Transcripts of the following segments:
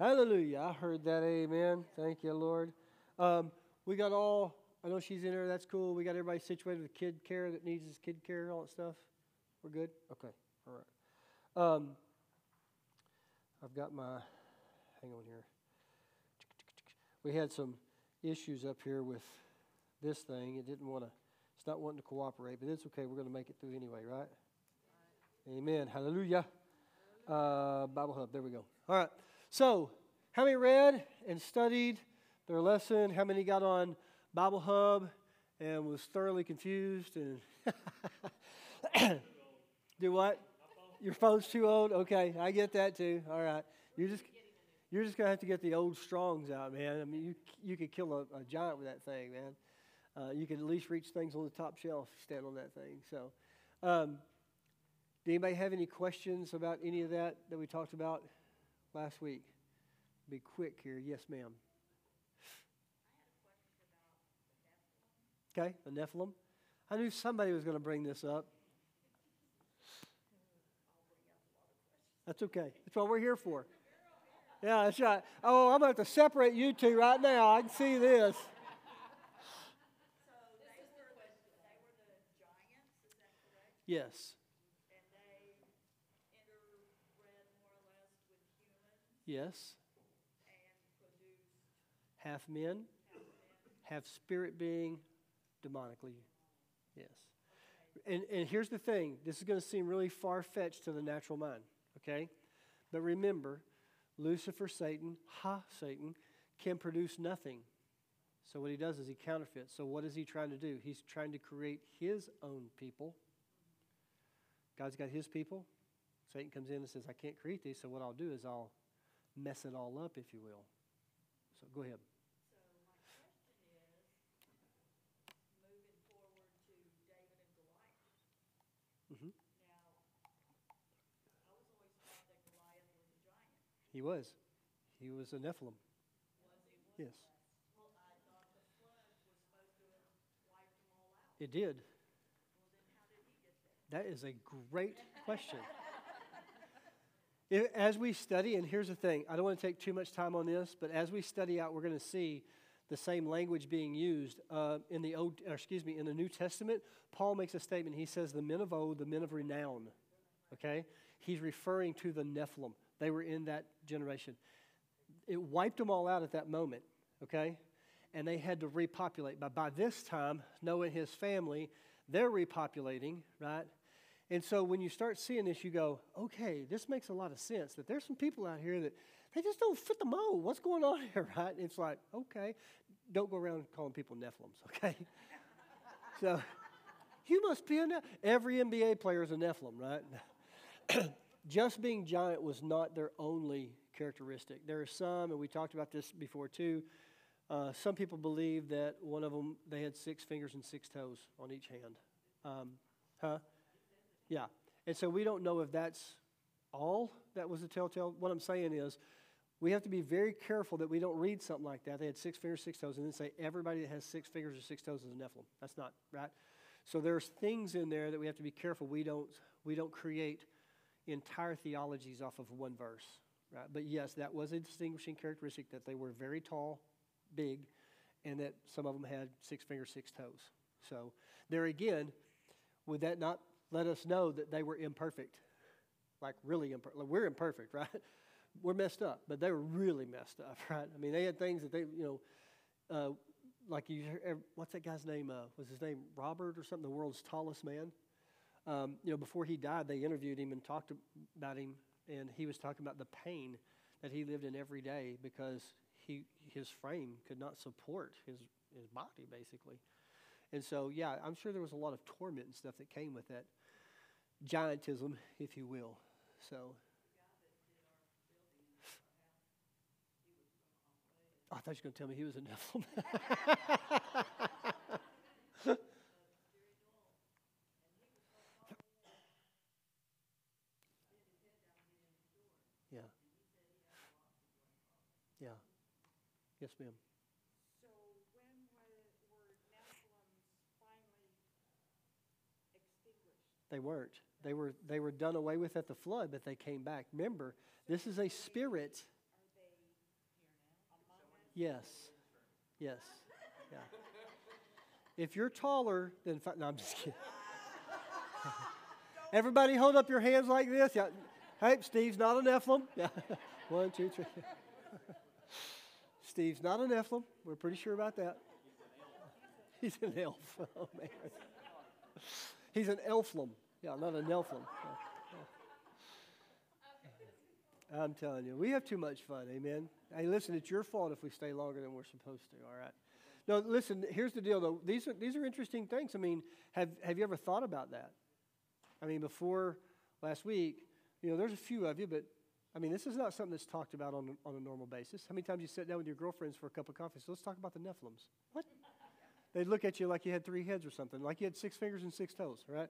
Hallelujah. I heard that. Amen. Thank you, Lord. Um, we got all, I know she's in there. That's cool. We got everybody situated with kid care that needs his kid care and all that stuff. We're good? Okay. All right. Um, I've got my, hang on here. We had some issues up here with this thing. It didn't want to, it's not wanting to cooperate, but it's okay. We're going to make it through anyway, right? Amen. Hallelujah. Uh, Bible Hub. There we go. All right. So, how many read and studied their lesson? How many got on Bible Hub and was thoroughly confused and do what? Your phone's too old. Okay, I get that too. All right, you're just you're just gonna have to get the old Strongs out, man. I mean, you you could kill a, a giant with that thing, man. Uh, you can at least reach things on the top shelf. Stand on that thing. So, um, do anybody have any questions about any of that that we talked about last week? Be quick here. Yes, ma'am. Okay, the Nephilim. I knew somebody was going to bring this up. That's okay. That's what we're here for. Yeah, that's right. Oh, I'm going to have to separate you two right now. I can see this. Yes. Yes. Half men, half spirit being, demonically. Yes. And, and here's the thing this is going to seem really far fetched to the natural mind, okay? But remember, Lucifer, Satan, ha, Satan, can produce nothing. So what he does is he counterfeits. So what is he trying to do? He's trying to create his own people. God's got his people. Satan comes in and says, I can't create these, so what I'll do is I'll mess it all up, if you will. So go ahead. Mm-hmm. He was. He was a Nephilim. Yes. It did. That is a great question. as we study, and here's the thing I don't want to take too much time on this, but as we study out, we're going to see the same language being used uh, in the old, excuse me, in the New Testament. Paul makes a statement. He says, "The men of old, the men of renown." Okay, he's referring to the Nephilim. They were in that generation. It wiped them all out at that moment. Okay, and they had to repopulate. But by this time, Noah and his family, they're repopulating, right? And so when you start seeing this, you go, okay, this makes a lot of sense that there's some people out here that they just don't fit the mold. What's going on here, right? It's like, okay, don't go around calling people Nephilims, okay? so you must be a. Every NBA player is a Nephilim, right? just being giant was not their only characteristic. There are some, and we talked about this before too. Uh, some people believe that one of them they had six fingers and six toes on each hand. Um, huh? Yeah. And so we don't know if that's all that was a telltale. What I'm saying is, we have to be very careful that we don't read something like that. They had six fingers, six toes, and then say everybody that has six fingers or six toes is a Nephilim. That's not right. So there's things in there that we have to be careful we don't we don't create entire theologies off of one verse. Right? But yes, that was a distinguishing characteristic that they were very tall, big, and that some of them had six fingers, six toes. So there again, would that not let us know that they were imperfect. Like, really imperfect. Like, we're imperfect, right? We're messed up, but they were really messed up, right? I mean, they had things that they, you know, uh, like you, what's that guy's name? Uh, was his name Robert or something? The world's tallest man. Um, you know, before he died, they interviewed him and talked about him, and he was talking about the pain that he lived in every day because he his frame could not support his his body basically. And so, yeah, I'm sure there was a lot of torment and stuff that came with that giantism, if you will. So. I thought you were going to tell me he was a Nephilim. yeah. Yeah. Yes, ma'am. So when were were Nephilims finally extinguished? They weren't. They were, they were done away with at the flood, but they came back. Remember, this is a spirit. Yes. Yes. Yeah. If you're taller than five, no, I'm just kidding. Everybody hold up your hands like this. Yeah. Hey, Steve's not a Nephilim. Yeah. One, two, three. Steve's not a Nephilim. We're pretty sure about that. He's an elf. Oh, man. He's an elflim. Yeah, not a Nephilim. I'm telling you, we have too much fun. Amen. Hey, listen, it's your fault if we stay longer than we're supposed to. All right. No, listen. Here's the deal, though. These are these are interesting things. I mean, have have you ever thought about that? I mean, before last week, you know, there's a few of you, but I mean, this is not something that's talked about on, on a normal basis. How many times you sit down with your girlfriends for a cup of coffee? So let's talk about the Nephilims. What? They'd look at you like you had three heads or something, like you had six fingers and six toes, right?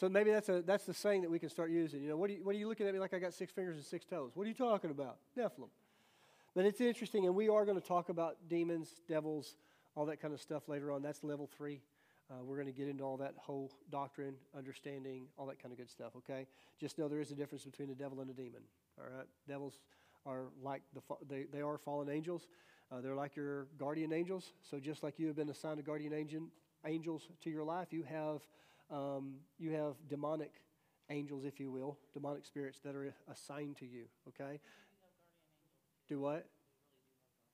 So maybe that's, a, that's the saying that we can start using. You know, what, you, what are you looking at me like I got six fingers and six toes? What are you talking about? Nephilim. But it's interesting, and we are going to talk about demons, devils, all that kind of stuff later on. That's level three. Uh, we're going to get into all that whole doctrine, understanding, all that kind of good stuff, okay? Just know there is a difference between a devil and a demon, all right? Devils are like the, they, they are fallen angels. Uh, they're like your guardian angels. So just like you have been assigned a guardian angel, angels to your life, you have, um, you have demonic angels, if you will, demonic spirits that are assigned to you, okay? Do what?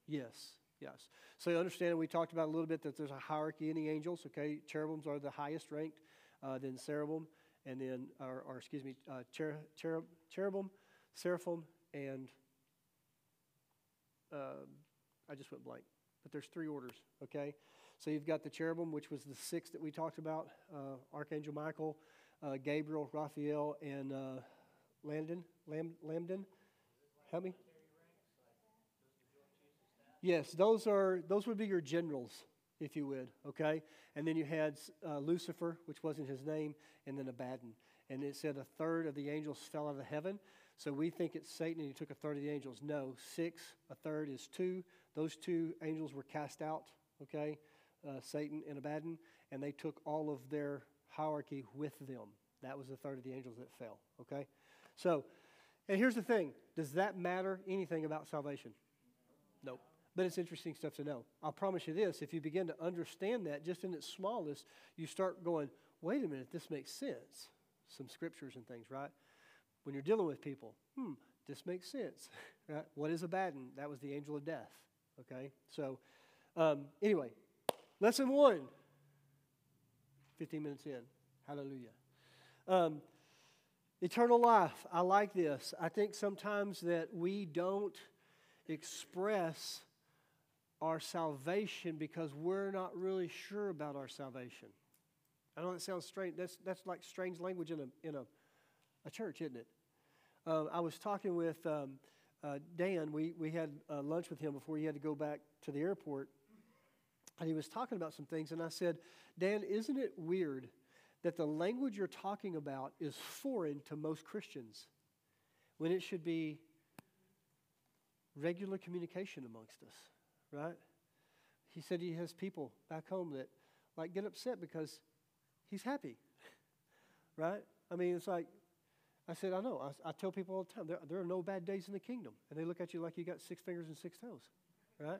Yes. Yes. So you understand, we talked about a little bit that there's a hierarchy in the angels, okay? Cherubims are the highest ranked, uh, then cherubim, and then, or, or excuse me, uh, cher, cherub, cherubim, seraphim, and uh, I just went blank. But there's three orders, okay? So you've got the cherubim, which was the six that we talked about uh, Archangel Michael, uh, Gabriel, Raphael, and uh, Landon. Lam- Lambden. Help me. Yes, those are those would be your generals, if you would. Okay, and then you had uh, Lucifer, which wasn't his name, and then Abaddon. And it said a third of the angels fell out of heaven. So we think it's Satan, and he took a third of the angels. No, six. A third is two. Those two angels were cast out. Okay, uh, Satan and Abaddon, and they took all of their hierarchy with them. That was a third of the angels that fell. Okay, so. And here's the thing does that matter anything about salvation? Nope. But it's interesting stuff to know. I'll promise you this if you begin to understand that just in its smallest, you start going, wait a minute, this makes sense. Some scriptures and things, right? When you're dealing with people, hmm, this makes sense. Right? What is Abaddon? That was the angel of death. Okay? So, um, anyway, lesson one 15 minutes in. Hallelujah. Um, eternal life. I like this. I think sometimes that we don't express our salvation because we're not really sure about our salvation. I know that sounds strange. That's, that's like strange language in a, in a, a church, isn't it? Uh, I was talking with um, uh, Dan. We, we had uh, lunch with him before he had to go back to the airport. And he was talking about some things. And I said, Dan, isn't it weird that the language you're talking about is foreign to most Christians when it should be regular communication amongst us? right? He said he has people back home that like get upset because he's happy, right? I mean, it's like, I said, I know. I, I tell people all the time, there, there, are no bad days in the kingdom. And they look at you like you got six fingers and six toes, right?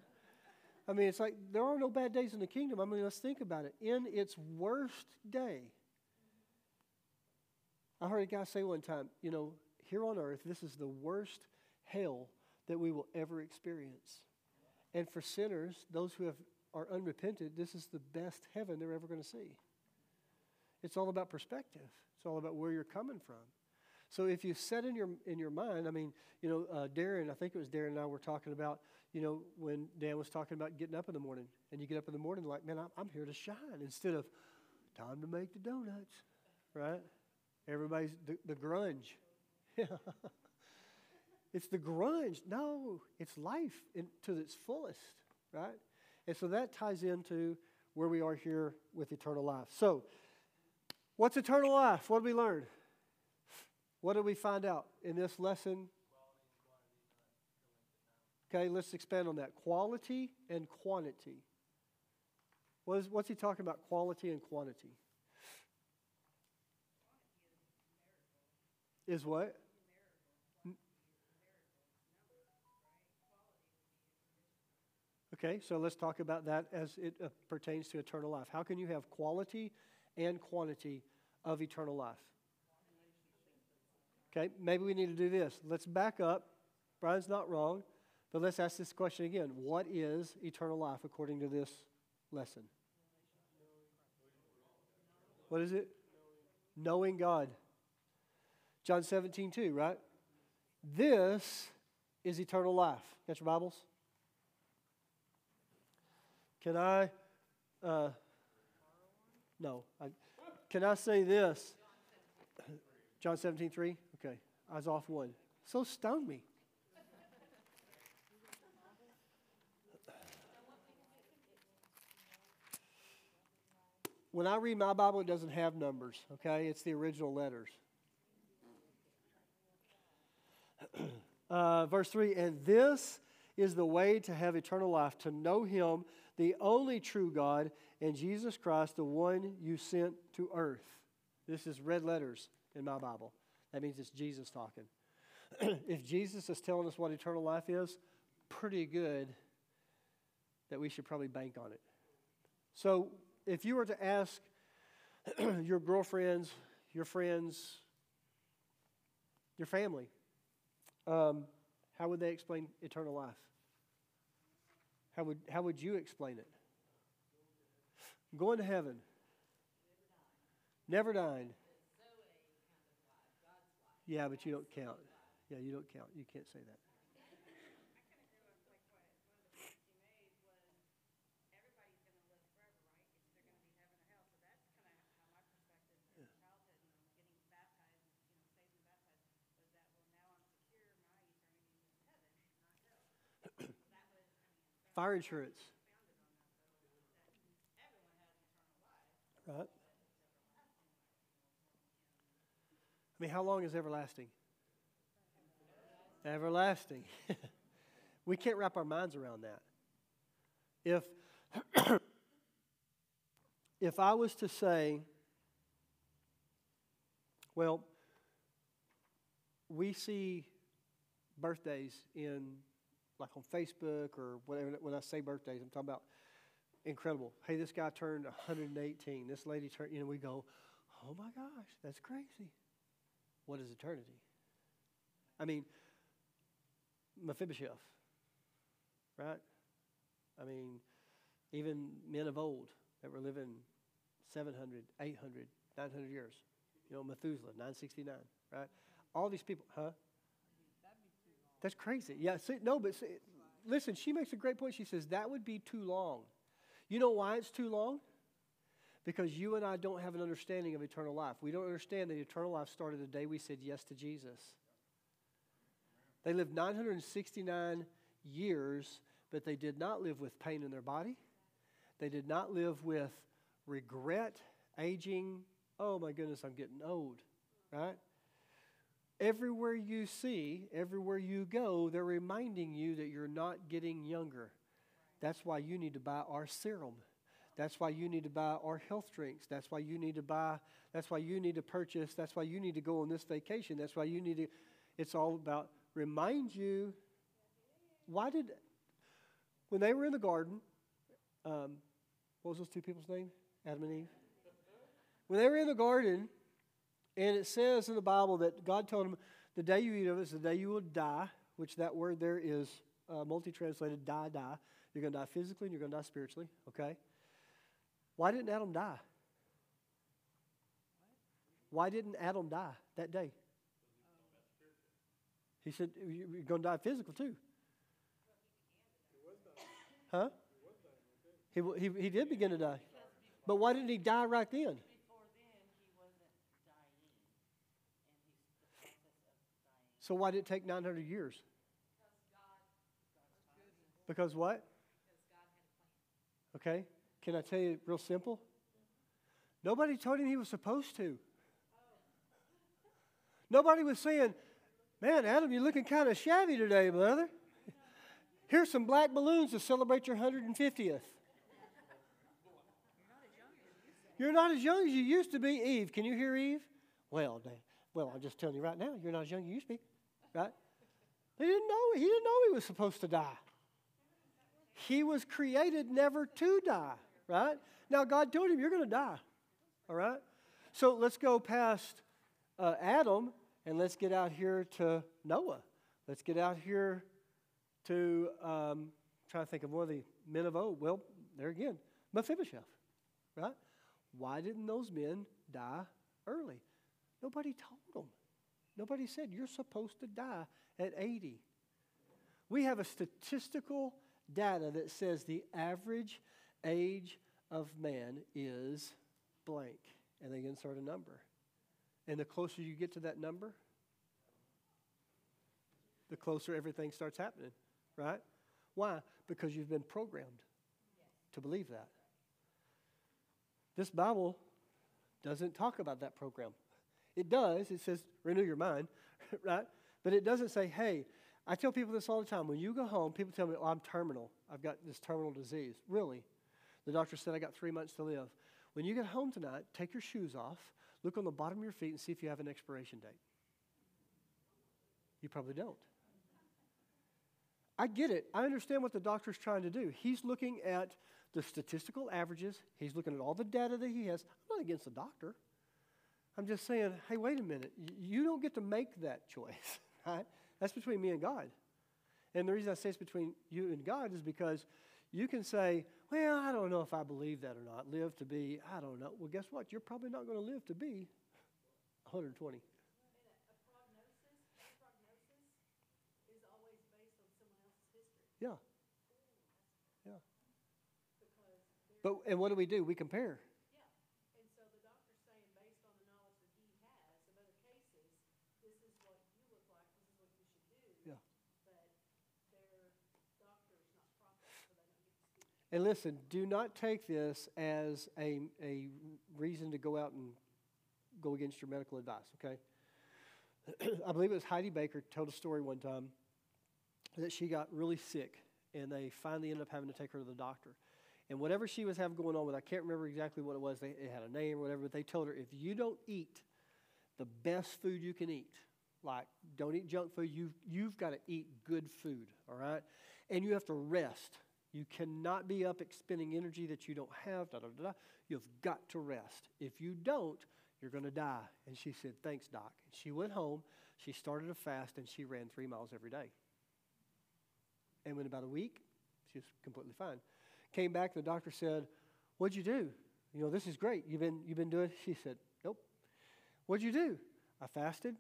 I mean, it's like, there are no bad days in the kingdom. I mean, let's think about it. In its worst day, I heard a guy say one time, you know, here on earth, this is the worst hell that we will ever experience. And for sinners, those who have, are unrepented, this is the best heaven they're ever going to see. It's all about perspective, it's all about where you're coming from. So if you set in your, in your mind, I mean, you know, uh, Darren, I think it was Darren and I were talking about, you know, when Dan was talking about getting up in the morning, and you get up in the morning like, man, I'm, I'm here to shine, instead of time to make the donuts, right? Everybody's the, the grunge. It's the grunge. No, it's life in, to its fullest, right? And so that ties into where we are here with eternal life. So, what's eternal life? What did we learn? What did we find out in this lesson? Okay, let's expand on that. Quality and quantity. What is, what's he talking about? Quality and quantity. Is what? Okay, so let's talk about that as it uh, pertains to eternal life. How can you have quality and quantity of eternal life? Okay, maybe we need to do this. Let's back up. Brian's not wrong, but let's ask this question again. What is eternal life according to this lesson? What is it? Knowing God. John 17, 2, right? This is eternal life. Got your Bibles? Can I? Uh, no. I, can I say this? John 17, 3? Was off one. So stone me. When I read my Bible, it doesn't have numbers, okay? It's the original letters. uh, verse 3 And this is the way to have eternal life, to know Him, the only true God, and Jesus Christ, the one you sent to earth. This is red letters in my Bible. That means it's Jesus talking. if Jesus is telling us what eternal life is, pretty good that we should probably bank on it. So, if you were to ask your girlfriends, your friends, your family, um, how would they explain eternal life? How would, how would you explain it? Going to heaven. Never dying. Yeah, but you don't count. Yeah, you don't count. You can't say that. Fire insurance. Right? I mean, how long is everlasting? Everlasting. we can't wrap our minds around that. If if I was to say, well, we see birthdays in like on Facebook or whatever. When I say birthdays, I'm talking about incredible. Hey, this guy turned 118. This lady turned, you know, we go, oh my gosh, that's crazy. What is eternity? I mean, Mephibosheth, right? I mean, even men of old that were living 700, 800, 900 years. You know, Methuselah, 969, right? All these people, huh? That's crazy. Yeah, see, no, but see, listen, she makes a great point. She says that would be too long. You know why it's too long? Because you and I don't have an understanding of eternal life. We don't understand that eternal life started the day we said yes to Jesus. They lived 969 years, but they did not live with pain in their body. They did not live with regret, aging. Oh my goodness, I'm getting old, right? Everywhere you see, everywhere you go, they're reminding you that you're not getting younger. That's why you need to buy our serum. That's why you need to buy our health drinks. That's why you need to buy, that's why you need to purchase, that's why you need to go on this vacation. That's why you need to, it's all about remind you. Why did, when they were in the garden, um, what was those two people's name? Adam and Eve? When they were in the garden, and it says in the Bible that God told them, the day you eat of it is the day you will die, which that word there is uh, multi translated die, die. You're going to die physically and you're going to die spiritually, okay? Why didn't Adam die? Why didn't Adam die that day? He said, You're going to die physical too. Huh? He, he, he did begin to die. But why didn't he die right then? So why did it take 900 years? Because what? Okay. Can I tell you real simple? Nobody told him he was supposed to. Nobody was saying, Man, Adam, you're looking kind of shabby today, brother. Here's some black balloons to celebrate your 150th. You're not as young as you used to be, Eve. Can you hear Eve? Well, well, I'm just telling you right now, you're not as young as you used to be. Right? They didn't know. He didn't know he was supposed to die. He was created never to die, right? Now, God told him, You're going to die, all right? So let's go past uh, Adam and let's get out here to Noah. Let's get out here to, um, trying to think of one of the men of old. Well, there again, Mephibosheth, right? Why didn't those men die early? Nobody told them. Nobody said, You're supposed to die at 80. We have a statistical data that says the average age of man is blank, and they insert a number. And the closer you get to that number, the closer everything starts happening, right? Why? Because you've been programmed to believe that. This Bible doesn't talk about that program. It does. It says renew your mind, right? But it doesn't say, hey, I tell people this all the time. When you go home, people tell me, oh, I'm terminal. I've got this terminal disease. Really? The doctor said I got three months to live. When you get home tonight, take your shoes off, look on the bottom of your feet, and see if you have an expiration date. You probably don't. I get it. I understand what the doctor's trying to do. He's looking at the statistical averages, he's looking at all the data that he has. I'm not against the doctor. I'm just saying, hey, wait a minute. You don't get to make that choice, right? That's between me and God. And the reason I say it's between you and God is because you can say, well, I don't know if I believe that or not. Live to be, I don't know. Well, guess what? You're probably not going to live to be 120. Yeah. Yeah. But and what do we do? We compare. Yeah. And so the doctor's saying, based on the knowledge that he has of other cases, this is what you look like, this is what you should do. Yeah. But their doctor's not proper, so they don't get to speak. And listen, do not take this as a, a reason to go out and go against your medical advice, okay? I believe it was Heidi Baker told a story one time that she got really sick and they finally ended up having to take her to the doctor. And whatever she was having going on with, I can't remember exactly what it was. They, it had a name or whatever, but they told her if you don't eat the best food you can eat, like don't eat junk food, you've, you've got to eat good food, all right? And you have to rest. You cannot be up expending energy that you don't have, da da da. You've got to rest. If you don't, you're going to die. And she said, Thanks, doc. And she went home, she started a fast, and she ran three miles every day. And within about a week, she was completely fine. Came back, the doctor said, What'd you do? You know, this is great. You've been, you've been doing She said, Nope. What'd you do? I fasted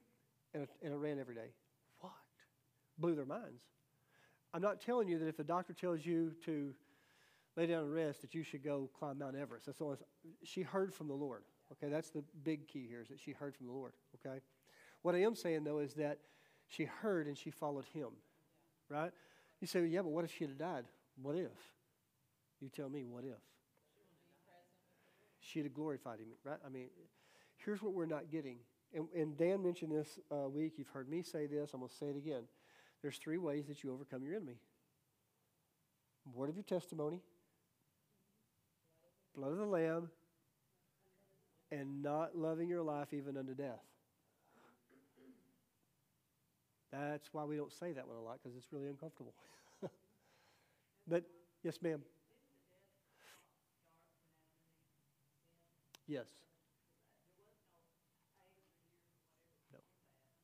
and and I ran every day. What? Blew their minds. I'm not telling you that if the doctor tells you to lay down and rest, that you should go climb Mount Everest. That's all. She heard from the Lord. Okay, that's the big key here is that she heard from the Lord. Okay, what I am saying though is that she heard and she followed Him. Right? You say, yeah, but what if she had died? What if? You tell me, what if? She'd have glorified him, right? I mean, here's what we're not getting. And, and Dan mentioned this uh, week. You've heard me say this. I'm going to say it again. There's three ways that you overcome your enemy word of your testimony, blood of the Lamb, and not loving your life even unto death. That's why we don't say that one a lot because it's really uncomfortable. but yes, ma'am. Yes. No.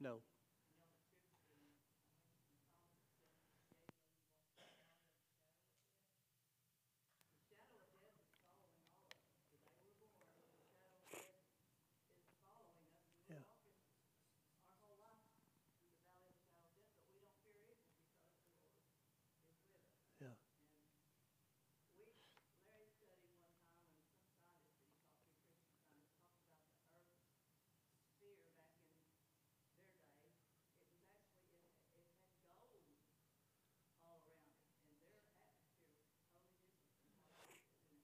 No. Yeah. Yeah.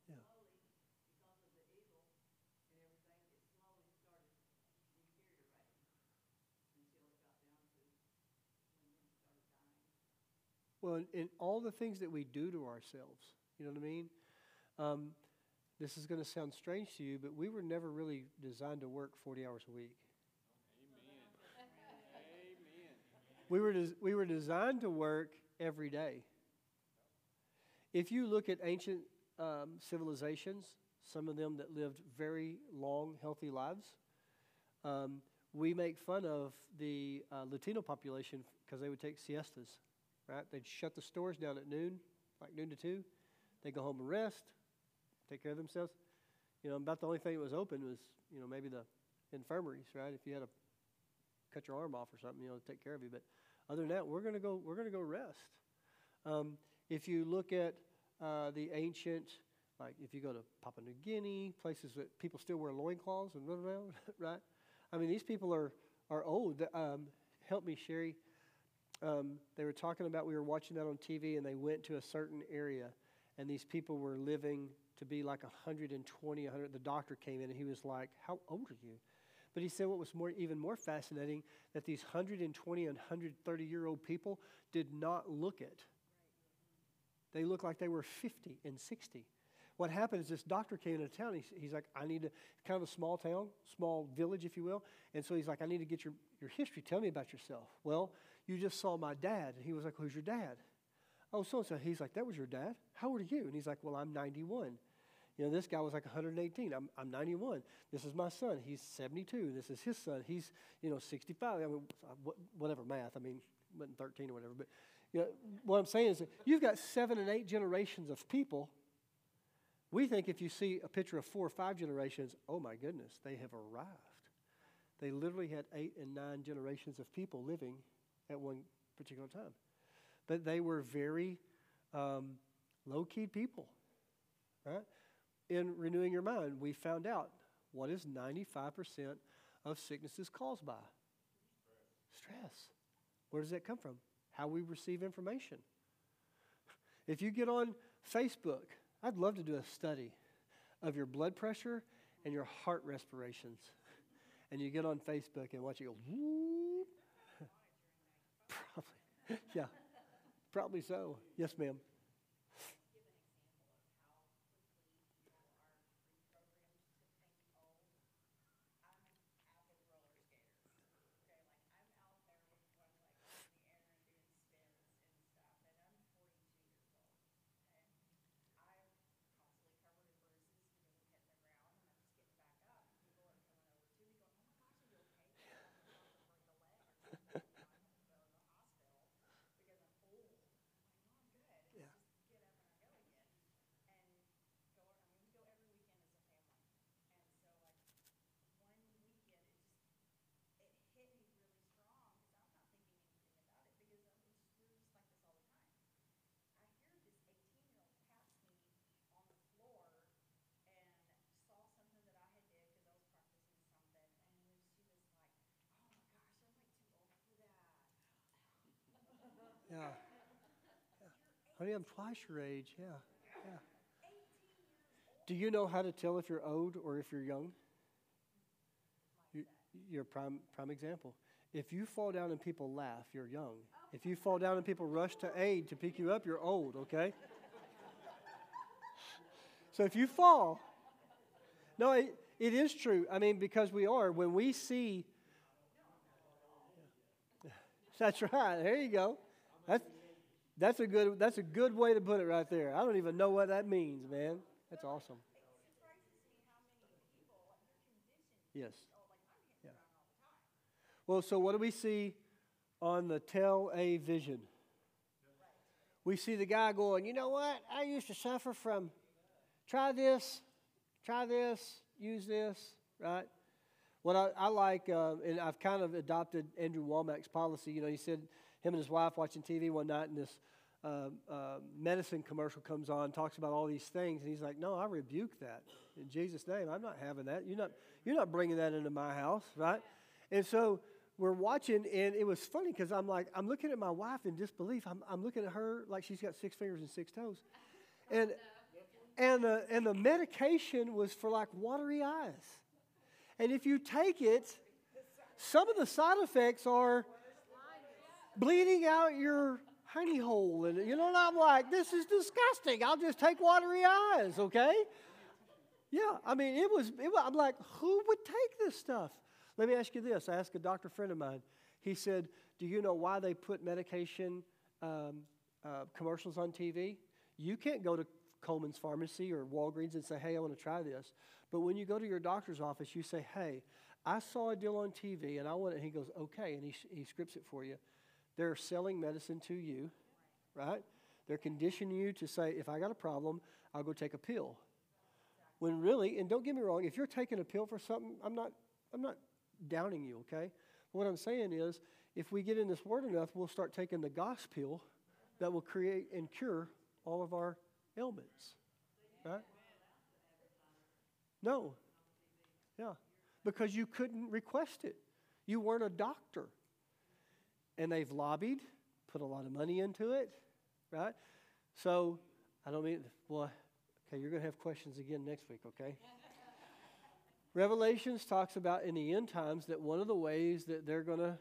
Yeah. Well, in, in all the things that we do to ourselves, you know what I mean? Um, this is going to sound strange to you, but we were never really designed to work 40 hours a week. We were, des- we were designed to work every day. if you look at ancient um, civilizations, some of them that lived very long, healthy lives, um, we make fun of the uh, Latino population because they would take siestas, right? They'd shut the stores down at noon, like noon to two. They go home and rest, take care of themselves. You know, about the only thing that was open was, you know, maybe the infirmaries, right? If you had to cut your arm off or something, you know, to take care of you. But other than that, we're gonna go. We're gonna go rest. Um, if you look at uh, the ancient, like if you go to Papua New Guinea, places that people still wear loincloths and run around, right? I mean, these people are are old. Um, help me, Sherry. Um, they were talking about we were watching that on TV, and they went to a certain area, and these people were living to be like 120, 100. The doctor came in, and he was like, "How old are you?" But he said what was more, even more fascinating that these 120 and 130 year old people did not look it. They looked like they were 50 and 60. What happened is this doctor came into town. He's, he's like, I need to, kind of a small town, small village, if you will. And so he's like, I need to get your, your history. Tell me about yourself. Well, you just saw my dad. And he was like, Who's your dad? Oh, so and so. He's like, That was your dad? How old are you? And he's like, Well, I'm 91. You know, this guy was like 118. I'm, I'm 91. This is my son. He's 72. This is his son. He's, you know, 65. I mean, whatever math. I mean, wasn't 13 or whatever. But you know, what I'm saying is you've got seven and eight generations of people. We think if you see a picture of four or five generations, oh my goodness, they have arrived. They literally had eight and nine generations of people living at one particular time. But they were very um, low key people, right? in renewing your mind, we found out what is 95% of sicknesses caused by? Stress. Stress. Where does that come from? How we receive information. If you get on Facebook, I'd love to do a study of your blood pressure and your heart respirations. And you get on Facebook and watch it go. Yeah. Probably so. Yes, ma'am. Yeah. Honey, I'm twice your age. Yeah. Yeah. Do you know how to tell if you're old or if you're young? You're a prime, prime example. If you fall down and people laugh, you're young. If you fall down and people rush to aid to pick you up, you're old, okay? so if you fall, no, it, it is true. I mean, because we are, when we see, that's right, there you go. That's, that's, a good, that's a good way to put it right there. I don't even know what that means, man. That's awesome. Yes. Yeah. Well, so what do we see on the Tell A vision? We see the guy going, you know what? I used to suffer from try this, try this, use this, right? What I, I like, uh, and I've kind of adopted Andrew Wommack's policy. You know, he said him and his wife watching TV one night, and this uh, uh, medicine commercial comes on, talks about all these things, and he's like, "No, I rebuke that in Jesus' name. I'm not having that. You're not, you're not bringing that into my house, right?" And so we're watching, and it was funny because I'm like, I'm looking at my wife in disbelief. I'm, I'm looking at her like she's got six fingers and six toes, and and the, and the medication was for like watery eyes, and if you take it, some of the side effects are bleeding out your honey hole. And, you know, and I'm like, this is disgusting. I'll just take watery eyes, okay? Yeah, I mean, it was, it was, I'm like, who would take this stuff? Let me ask you this. I asked a doctor friend of mine. He said, Do you know why they put medication um, uh, commercials on TV? You can't go to Coleman's Pharmacy or Walgreens and say, hey, I want to try this. But when you go to your doctor's office, you say, hey, I saw a deal on TV and I want it. And he goes, okay. And he, he scripts it for you. They're selling medicine to you, right? They're conditioning you to say, if I got a problem, I'll go take a pill. When really, and don't get me wrong, if you're taking a pill for something, I'm not, I'm not downing you, okay? What I'm saying is, if we get in this word enough, we'll start taking the gospel that will create and cure all of our ailments. Right? No. Yeah. Because you couldn't request it. You weren't a doctor. And they've lobbied, put a lot of money into it, right? So, I don't mean, well, okay, you're going to have questions again next week, okay? Revelations talks about in the end times that one of the ways that they're going to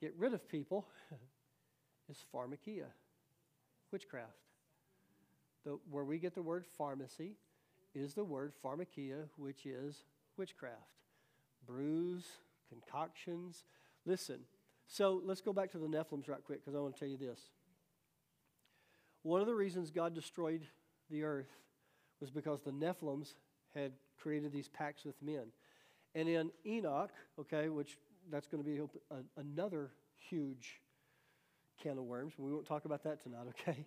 get rid of people is pharmakia, witchcraft. The, where we get the word pharmacy is the word pharmakia, which is witchcraft. Brews, concoctions. Listen, so let's go back to the Nephilims right quick because I want to tell you this. One of the reasons God destroyed the earth was because the Nephilims had created these pacts with men. And in Enoch, okay, which that's going to be a, another huge can of worms. We won't talk about that tonight, okay?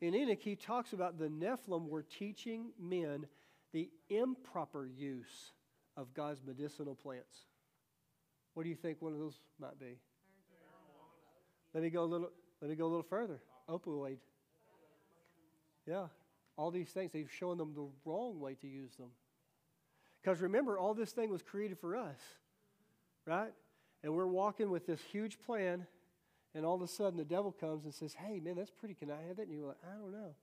In Enoch, he talks about the Nephilim were teaching men the improper use of God's medicinal plants. What do you think one of those might be? Let me go a little. Let me go a little further. Opioid. Yeah, all these things. They've shown them the wrong way to use them. Because remember, all this thing was created for us, right? And we're walking with this huge plan, and all of a sudden the devil comes and says, Hey, man, that's pretty. Can I have it? And you're like, I don't know.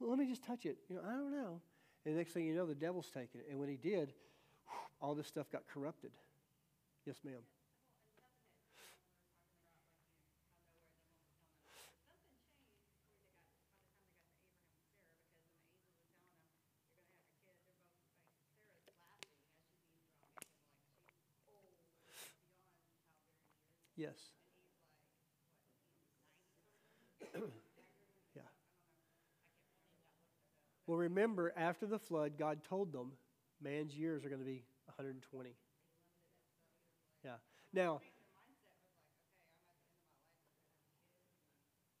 Well, let me just touch it. You know, I don't know. And the next thing you know, the devil's taking it. And when he did, all this stuff got corrupted. Yes, ma'am. Yes. yeah. Well, remember, after the flood, God told them man's years are going to be 120. Now,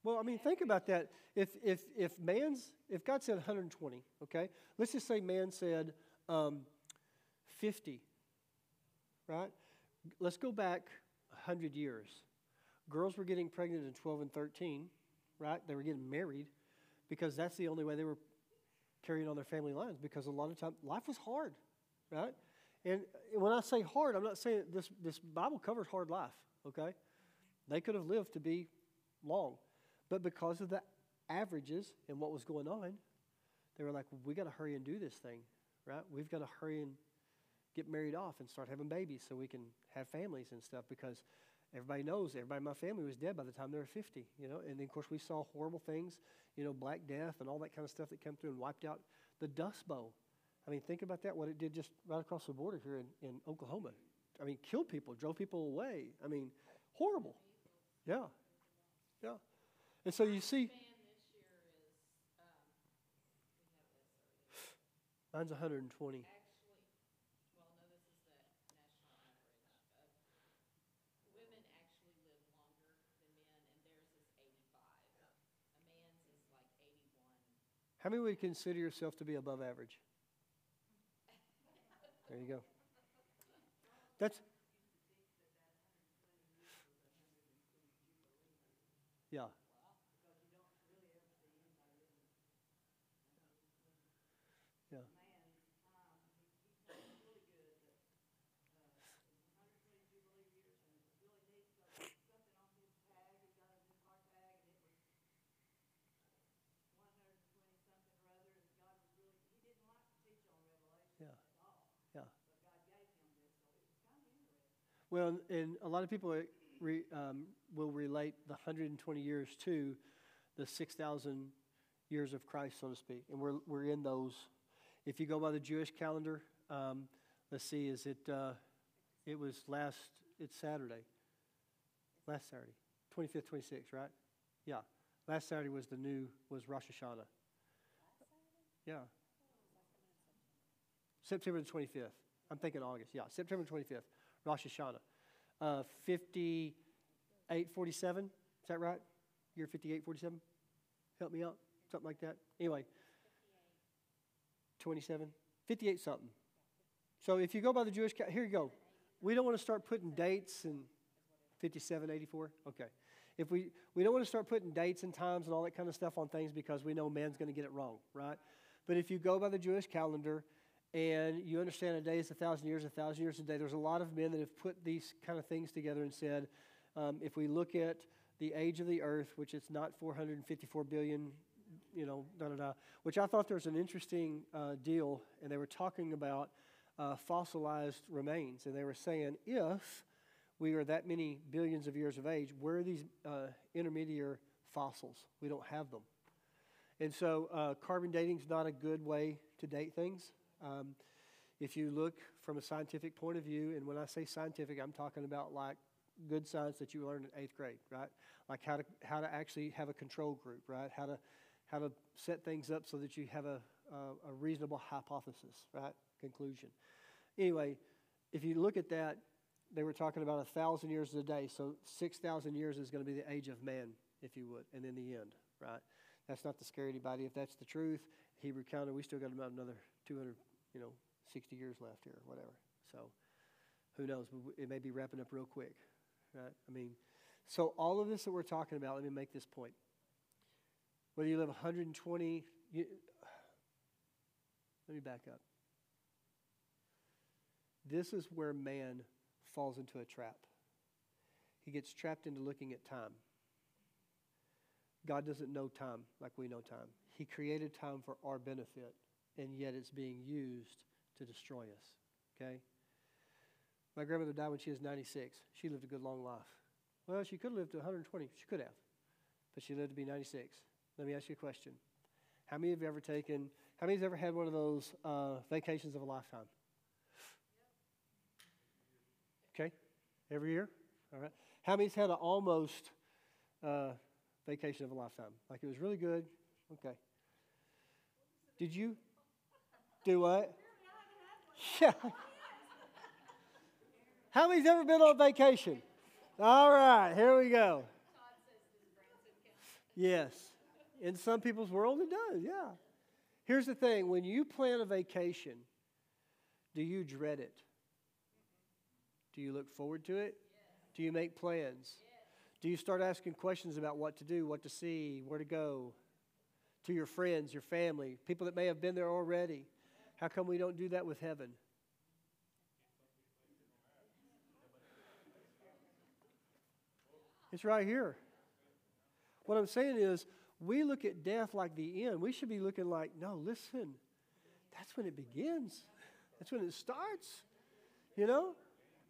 well, I mean, think about that. If, if, if man's, if God said 120, okay, let's just say man said um, 50, right? Let's go back 100 years. Girls were getting pregnant in 12 and 13, right? They were getting married because that's the only way they were carrying on their family lines because a lot of time life was hard, right? And when I say hard, I'm not saying this, this Bible covers hard life, okay? They could have lived to be long. But because of the averages and what was going on, they were like, well, we got to hurry and do this thing, right? We've got to hurry and get married off and start having babies so we can have families and stuff because everybody knows everybody in my family was dead by the time they were 50 you know and then of course we saw horrible things you know black death and all that kind of stuff that came through and wiped out the dust bowl i mean think about that what it did just right across the border here in, in oklahoma. I mean killed people drove people away. I mean horrible. Yeah. Yeah. And so you see mine's 120 How many would consider yourself to be above average? There you go. That's yeah. Well, and a lot of people re, um, will relate the 120 years to the 6,000 years of Christ, so to speak. And we're, we're in those. If you go by the Jewish calendar, um, let's see, is it, uh, it was last, it's Saturday. Last Saturday. 25th, 26th, right? Yeah. Last Saturday was the new, was Rosh Hashanah. Yeah. September the 25th. I'm thinking August. Yeah, September 25th, Rosh Hashanah. Uh, 5847, is that right? Year 5847? Help me out, something like that. Anyway, 27, 58 something. So if you go by the Jewish, here you go. We don't want to start putting dates and 57, 84? Okay. If we, we don't want to start putting dates and times and all that kind of stuff on things because we know man's going to get it wrong, right? But if you go by the Jewish calendar and you understand a day is a thousand years, a thousand years a day, there's a lot of men that have put these kind of things together and said, um, if we look at the age of the earth, which it's not 454 billion, you know, da da da, which I thought there was an interesting uh, deal, and they were talking about uh, fossilized remains, and they were saying if we are that many billions of years of age, where are these uh, intermediate fossils? We don't have them. And so uh, carbon dating is not a good way to date things. Um, if you look from a scientific point of view, and when I say scientific, I'm talking about like good science that you learned in eighth grade, right? Like how to how to actually have a control group, right? How to how to set things up so that you have a a, a reasonable hypothesis, right? Conclusion. Anyway, if you look at that, they were talking about a thousand years a day, so six thousand years is going to be the age of man, if you would, and then the end, right? That's not to scare anybody. If that's the truth, Hebrew calendar, we still got about another 200, you know, 60 years left here, whatever. So who knows? It may be wrapping up real quick, right? I mean, so all of this that we're talking about, let me make this point. Whether you live 120, you, let me back up. This is where man falls into a trap. He gets trapped into looking at time. God doesn't know time like we know time. He created time for our benefit, and yet it's being used to destroy us. Okay? My grandmother died when she was 96. She lived a good long life. Well, she could have lived to 120. She could have. But she lived to be 96. Let me ask you a question. How many of you ever taken, how many you ever had one of those uh, vacations of a lifetime? Okay? Every year? All right. How many's had an almost uh, vacation of a lifetime? Like it was really good? Okay. Did you? Do what? Yeah. How many's ever been on vacation? All right, here we go. Yes. In some people's world, it does, yeah. Here's the thing when you plan a vacation, do you dread it? Do you look forward to it? Do you make plans? Do you start asking questions about what to do, what to see, where to go? To your friends, your family, people that may have been there already. How come we don't do that with heaven? It's right here. What I'm saying is, we look at death like the end. We should be looking like, no, listen, that's when it begins. That's when it starts. You know?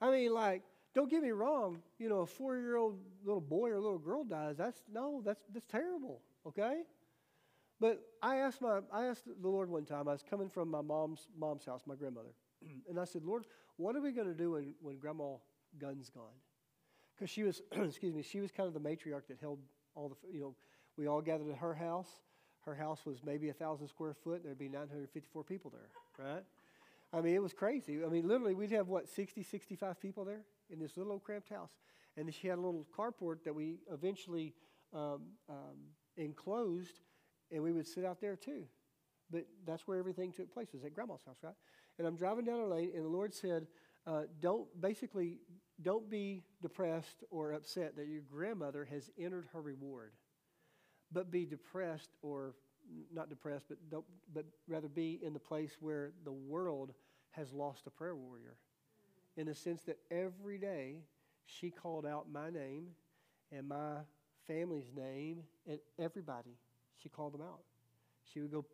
I mean, like, don't get me wrong, you know, a four year old little boy or little girl dies, that's no, that's that's terrible, okay? But I asked my I asked the Lord one time, I was coming from my mom's mom's house, my grandmother, and I said, Lord, what are we gonna do when, when grandma Gunn's gone? Because she was, excuse me, she was kind of the matriarch that held all the, you know, we all gathered at her house. Her house was maybe a thousand square foot. and There'd be 954 people there, right? I mean, it was crazy. I mean, literally, we'd have what 60, 65 people there in this little old cramped house, and she had a little carport that we eventually um, um, enclosed, and we would sit out there too. But that's where everything took place was at Grandma's house, right? And I'm driving down a lane, and the Lord said, uh, "Don't basically don't be depressed or upset that your grandmother has entered her reward, but be depressed or not depressed, but don't, but rather be in the place where the world has lost a prayer warrior, in the sense that every day she called out my name and my family's name and everybody. She called them out. She would go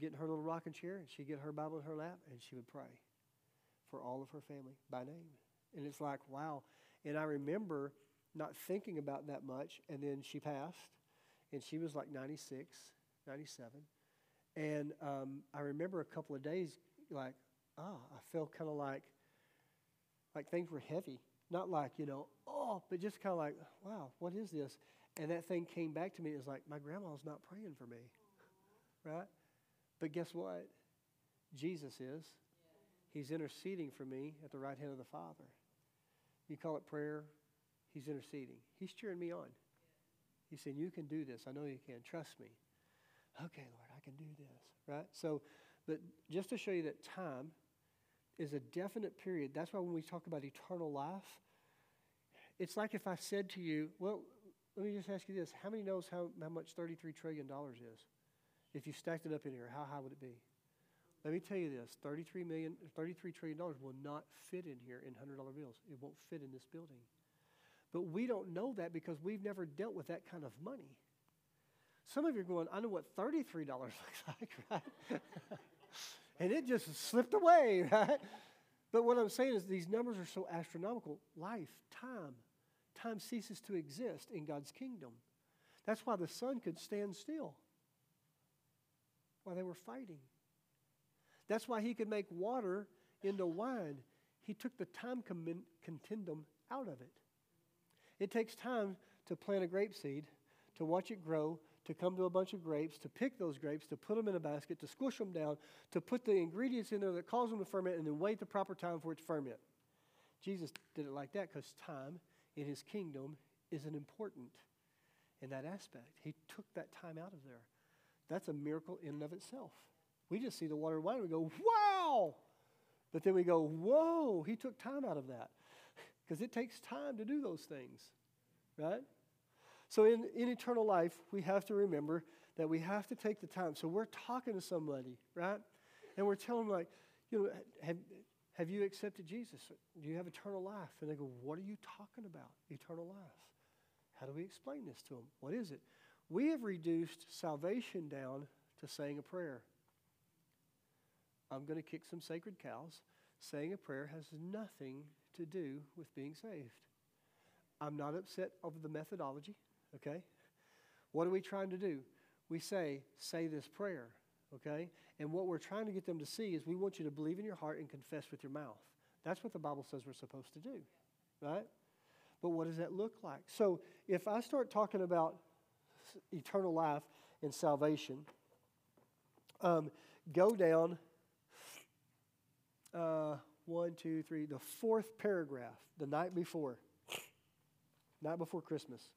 get in her little rocking chair and she'd get her Bible in her lap and she would pray for all of her family by name. And it's like, wow. And I remember not thinking about that much. And then she passed, and she was like 96, 97. And um, I remember a couple of days, like, ah, I felt kind of like, like things were heavy. Not like, you know, oh, but just kind of like, wow, what is this? And that thing came back to me. It was like, my grandma's not praying for me. Right? But guess what? Jesus is. He's interceding for me at the right hand of the Father. You call it prayer, He's interceding. He's cheering me on. He's saying, You can do this. I know you can. Trust me. Okay, Lord, I can do this. Right? So, but just to show you that time is a definite period. That's why when we talk about eternal life, it's like if I said to you, Well, let me just ask you this. How many knows how, how much $33 trillion is? If you stacked it up in here, how high would it be? Let me tell you this $33, million, $33 trillion will not fit in here in $100 bills. It won't fit in this building. But we don't know that because we've never dealt with that kind of money. Some of you are going, I know what $33 looks like, right? and it just slipped away, right? But what I'm saying is these numbers are so astronomical. Life, time, time ceases to exist in God's kingdom. That's why the sun could stand still while they were fighting. That's why he could make water into wine. He took the time continuum out of it. It takes time to plant a grape seed, to watch it grow, to come to a bunch of grapes, to pick those grapes, to put them in a basket, to squish them down, to put the ingredients in there that cause them to ferment, and then wait the proper time for it to ferment. Jesus did it like that because time in his kingdom isn't important in that aspect. He took that time out of there. That's a miracle in and of itself. We just see the water and wine we go, wow! But then we go, whoa, he took time out of that. Because it takes time to do those things, right? So in, in eternal life, we have to remember that we have to take the time. So we're talking to somebody, right? And we're telling them, like, you know, have, have you accepted Jesus? Do you have eternal life? And they go, What are you talking about? Eternal life. How do we explain this to them? What is it? We have reduced salvation down to saying a prayer. I'm going to kick some sacred cows. Saying a prayer has nothing to do with being saved. I'm not upset over the methodology, okay? What are we trying to do? We say, say this prayer, okay? And what we're trying to get them to see is we want you to believe in your heart and confess with your mouth. That's what the Bible says we're supposed to do, right? But what does that look like? So if I start talking about eternal life and salvation, um, go down uh, one, two, three, the fourth paragraph, the night before, night before Christmas.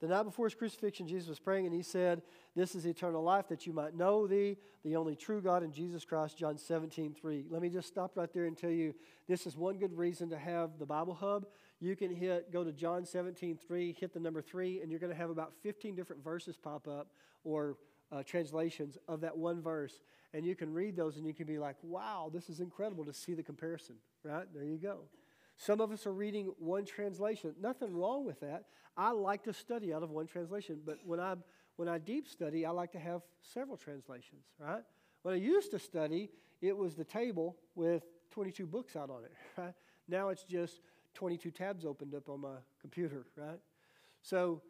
The night before his crucifixion, Jesus was praying and he said, This is eternal life, that you might know thee, the only true God, in Jesus Christ, John 17, 3. Let me just stop right there and tell you this is one good reason to have the Bible Hub. You can hit, go to John 17, 3, hit the number 3, and you're going to have about 15 different verses pop up or uh, translations of that one verse. And you can read those and you can be like, wow, this is incredible to see the comparison, right? There you go. Some of us are reading one translation. Nothing wrong with that. I like to study out of one translation, but when I when I deep study, I like to have several translations, right? When I used to study, it was the table with 22 books out on it, right? Now it's just 22 tabs opened up on my computer, right? So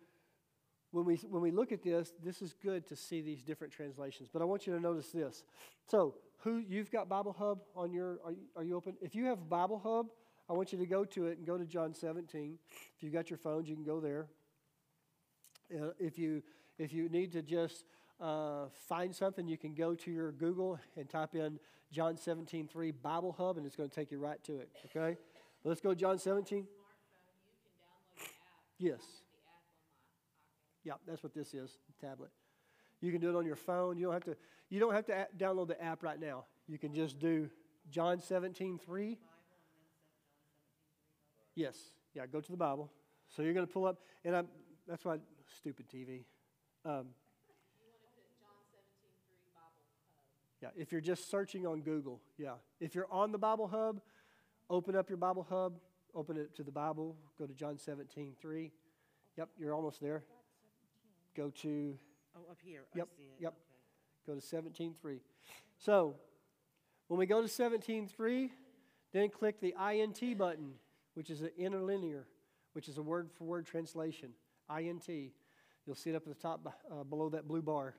when we, when we look at this, this is good to see these different translations. But I want you to notice this. So, who you've got Bible Hub on your, are you, are you open? If you have Bible Hub, I want you to go to it and go to John 17. If you've got your phones, you can go there. Uh, if, you, if you need to just uh, find something, you can go to your Google and type in John 17, 3 Bible Hub, and it's going to take you right to it. Okay? Let's go, John 17. Yes. Yeah, that's what this is, tablet. You can do it on your phone. You don't have to, you don't have to download the app right now. You can just do John 17, 3. Yes. Yeah, go to the Bible. So you're going to pull up, and I'm, that's why, stupid TV. Um, yeah, if you're just searching on Google, yeah. If you're on the Bible Hub, open up your Bible Hub, open it to the Bible, go to John 17, 3. Yep, you're almost there. Go to. Oh, up here. Yep. I see it. Yep. Okay. Go to 17.3. So, when we go to 17.3, then click the INT button, which is an interlinear, which is a word for word translation. INT. You'll see it up at the top uh, below that blue bar.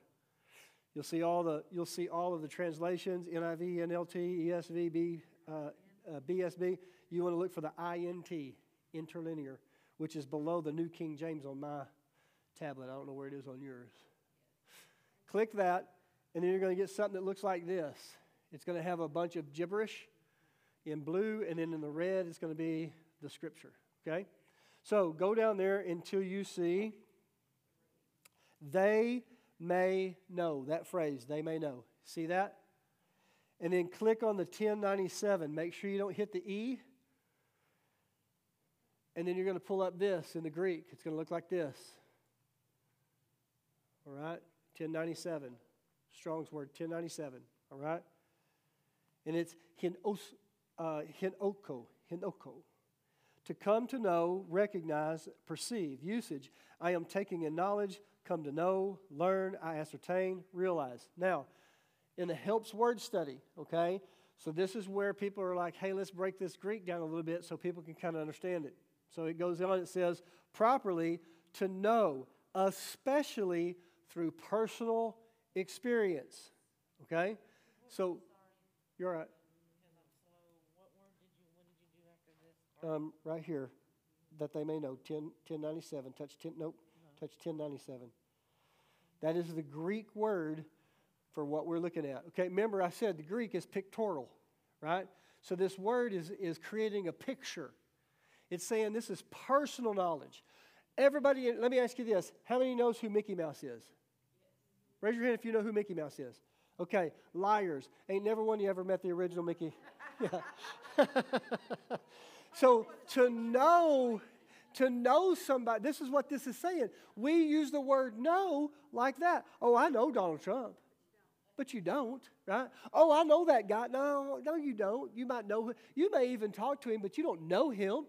You'll see all the you'll see all of the translations NIV, NLT, ESV, B, uh, uh, BSB. You want to look for the INT, interlinear. which is below the New King James on my tablet. I don't know where it is on yours. Click that, and then you're going to get something that looks like this. It's going to have a bunch of gibberish in blue, and then in the red, it's going to be the scripture. Okay? So go down there until you see they may know. That phrase, they may know. See that? And then click on the 1097. Make sure you don't hit the E. And then you're going to pull up this in the Greek. It's going to look like this. All right? 1097. Strong's word, 1097. All right? And it's hinos, uh, hinoko, hinoko. To come to know, recognize, perceive. Usage. I am taking in knowledge, come to know, learn, I ascertain, realize. Now, in the helps word study, okay? So this is where people are like, hey, let's break this Greek down a little bit so people can kind of understand it. So it goes on, it says, properly to know, especially through personal experience. Okay? So, you're right. Um, right here, that they may know, 10, 1097, touch 10, nope, touch 1097. That is the Greek word for what we're looking at. Okay, remember I said the Greek is pictorial, right? So this word is, is creating a picture. It's saying this is personal knowledge. Everybody, let me ask you this. How many knows who Mickey Mouse is? Raise your hand if you know who Mickey Mouse is. Okay, liars. Ain't never one you ever met the original Mickey. Yeah. so to know, to know somebody, this is what this is saying. We use the word know like that. Oh, I know Donald Trump. But you don't, right? Oh, I know that guy. No, no, you don't. You might know him. You may even talk to him, but you don't know him.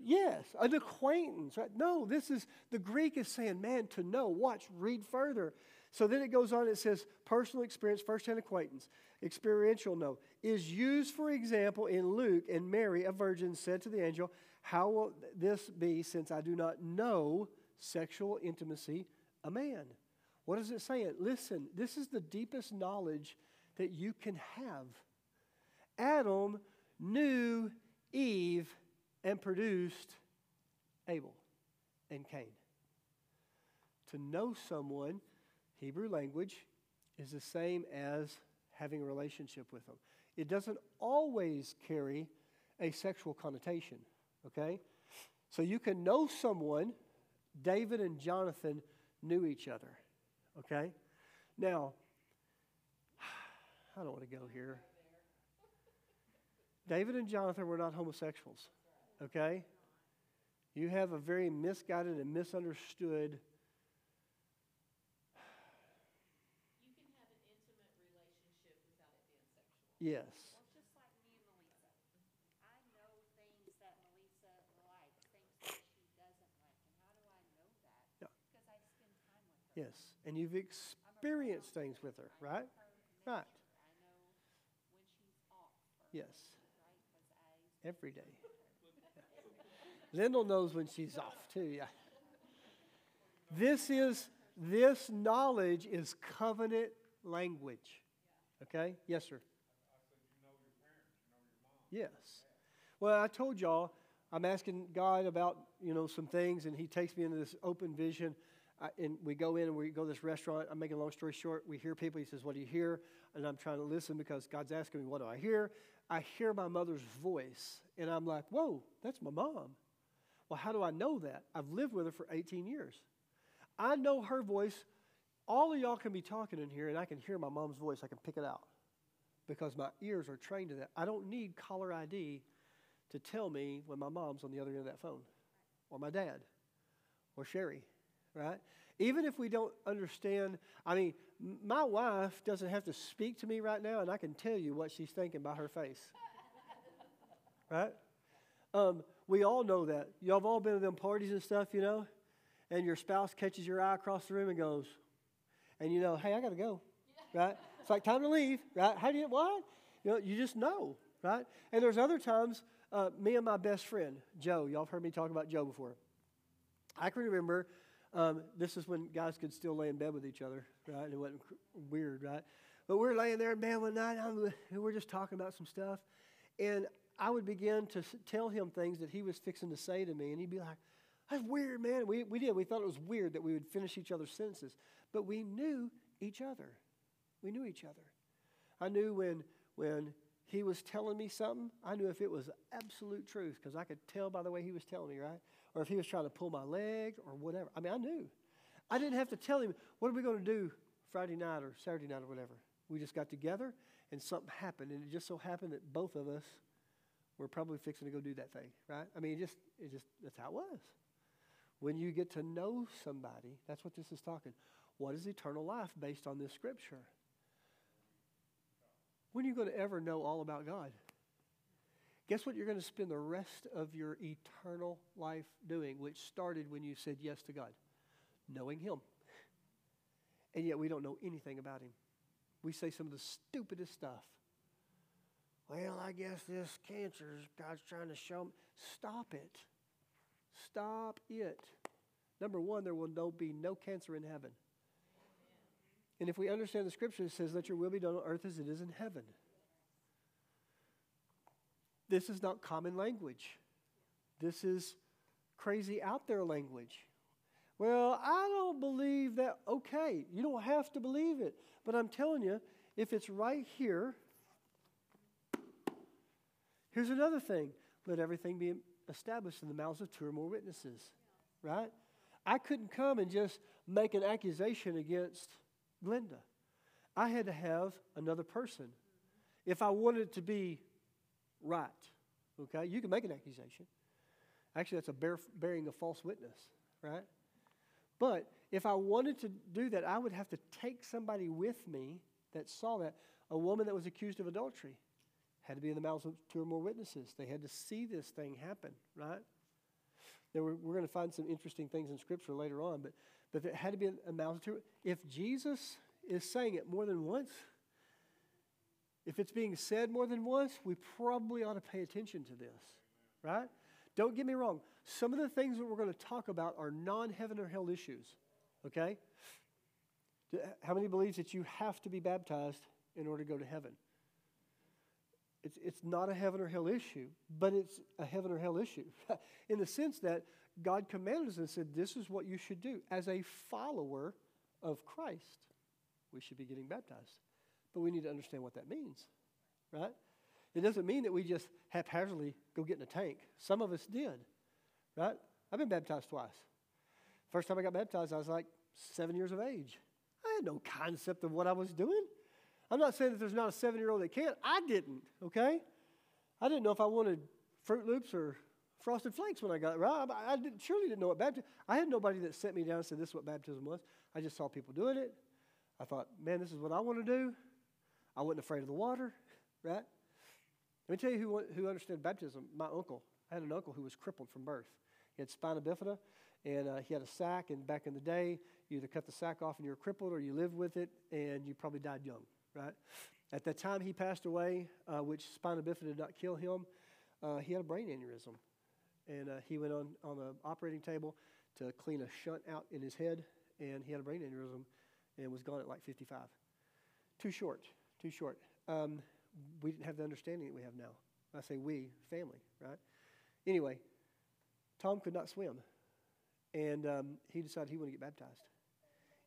Yes, an acquaintance, right? No, this is the Greek is saying, man, to know. Watch, read further. So then it goes on, it says personal experience, first-hand acquaintance, experiential know, is used, for example, in Luke, and Mary, a virgin, said to the angel, How will this be since I do not know sexual intimacy a man? What is it saying? Listen, this is the deepest knowledge that you can have. Adam knew Eve and produced Abel and Cain. To know someone, Hebrew language, is the same as having a relationship with them. It doesn't always carry a sexual connotation, okay? So you can know someone, David and Jonathan knew each other, okay? Now, I don't want to go here. David and Jonathan were not homosexuals okay? You have a very misguided and misunderstood. You can have an intimate relationship without it being sexual. Yes. Well, just like me and Melissa. I know things that Melissa likes, things that she doesn't like. And how do I know that? Yeah. Because I spend time with her. Yes. And you've experienced things with her, right? Right. I know when she's off. Or, Yes. Right? Every day. Yeah. Lyndall knows when she's off too, yeah. This is this knowledge is covenant language. Okay? Yes, sir. Yes. Well, I told y'all I'm asking God about you know some things, and He takes me into this open vision. I, and we go in and we go to this restaurant. I'm making a long story short. We hear people. He says, "What do you hear?" And I'm trying to listen because God's asking me, "What do I hear?" I hear my mother's voice, and I'm like, "Whoa, that's my mom." Well, how do I know that? I've lived with her for 18 years. I know her voice. All of y'all can be talking in here, and I can hear my mom's voice. I can pick it out because my ears are trained to that. I don't need caller ID to tell me when my mom's on the other end of that phone, or my dad, or Sherry, right? Even if we don't understand, I mean, my wife doesn't have to speak to me right now, and I can tell you what she's thinking by her face, right? Um, we all know that. Y'all have all been to them parties and stuff, you know, and your spouse catches your eye across the room and goes, and you know, hey, I got to go, right? It's like time to leave, right? How do you, what? You know, you just know, right? And there's other times, uh, me and my best friend, Joe, y'all have heard me talk about Joe before. I can remember, um, this is when guys could still lay in bed with each other, right? It wasn't weird, right? But we're laying there in bed one night, I'm, we're just talking about some stuff, and I would begin to tell him things that he was fixing to say to me, and he'd be like, That's weird, man. We, we did. We thought it was weird that we would finish each other's sentences. But we knew each other. We knew each other. I knew when, when he was telling me something, I knew if it was absolute truth because I could tell by the way he was telling me, right? Or if he was trying to pull my leg or whatever. I mean, I knew. I didn't have to tell him, what are we going to do Friday night or Saturday night or whatever. We just got together and something happened. And it just so happened that both of us were probably fixing to go do that thing, right? I mean, it just, it just, that's how it was. When you get to know somebody, that's what this is talking. What is eternal life based on this scripture? When are you going to ever know all about God? Guess what you're going to spend the rest of your eternal life doing, which started when you said yes to God? Knowing Him. And yet we don't know anything about Him. We say some of the stupidest stuff. Well, I guess this cancer, God's trying to show me. Stop it. Stop it. Number one, there will no, be no cancer in heaven. And if we understand the scripture, it says, Let your will be done on earth as it is in heaven. This is not common language. This is crazy out there language. Well, I don't believe that. Okay, you don't have to believe it. But I'm telling you, if it's right here, here's another thing let everything be established in the mouths of two or more witnesses. Right? I couldn't come and just make an accusation against Glenda. I had to have another person. If I wanted it to be right, okay, you can make an accusation. Actually, that's a bear, bearing a false witness, right? But if I wanted to do that, I would have to take somebody with me that saw that. A woman that was accused of adultery had to be in the mouths of two or more witnesses. They had to see this thing happen, right? There were, we're going to find some interesting things in Scripture later on, but, but it had to be a of. If Jesus is saying it more than once, if it's being said more than once, we probably ought to pay attention to this, right? Don't get me wrong. Some of the things that we're going to talk about are non heaven or hell issues, okay? How many believes that you have to be baptized in order to go to heaven? It's, it's not a heaven or hell issue, but it's a heaven or hell issue in the sense that God commanded us and said, This is what you should do. As a follower of Christ, we should be getting baptized. But we need to understand what that means, right? It doesn't mean that we just haphazardly go get in a tank. Some of us did, right? I've been baptized twice. First time I got baptized, I was like seven years of age. I had no concept of what I was doing. I'm not saying that there's not a seven year old that can't. I didn't, okay? I didn't know if I wanted Froot Loops or Frosted Flakes when I got right. I, I did, surely didn't know what baptism. I had nobody that set me down and said this is what baptism was. I just saw people doing it. I thought, man, this is what I want to do. I wasn't afraid of the water, right? Let me tell you who, who understood baptism. My uncle. I had an uncle who was crippled from birth. He had spina bifida, and uh, he had a sack. And back in the day, you either cut the sack off and you were crippled, or you lived with it, and you probably died young, right? At that time, he passed away, uh, which spina bifida did not kill him. Uh, he had a brain aneurysm, and uh, he went on on the operating table to clean a shunt out in his head, and he had a brain aneurysm, and was gone at like 55. Too short, too short. Um, we didn't have the understanding that we have now. I say we, family, right? Anyway, Tom could not swim, and um, he decided he wanted to get baptized.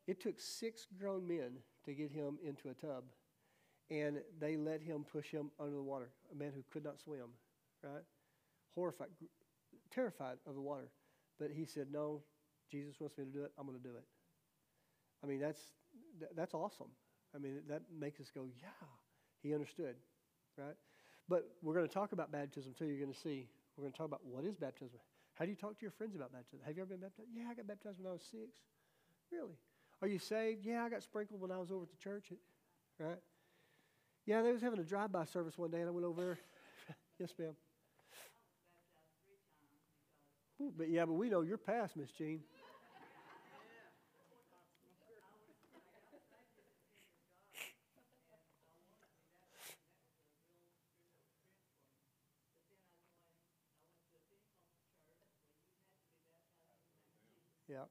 It took six grown men to get him into a tub, and they let him push him under the water. A man who could not swim, right? Horrified, terrified of the water. But he said, No, Jesus wants me to do it. I'm going to do it. I mean, that's, that's awesome. I mean, that makes us go, Yeah, he understood, right? But we're going to talk about baptism too. You're going to see. We're going to talk about what is baptism. How do you talk to your friends about baptism? Have you ever been baptized? Yeah, I got baptized when I was six. Really? Are you saved? Yeah, I got sprinkled when I was over at the church. Right? Yeah, they was having a drive-by service one day, and I went over there. yes, ma'am. Ooh, but yeah, but we know you're past, Miss Jean. Yeah.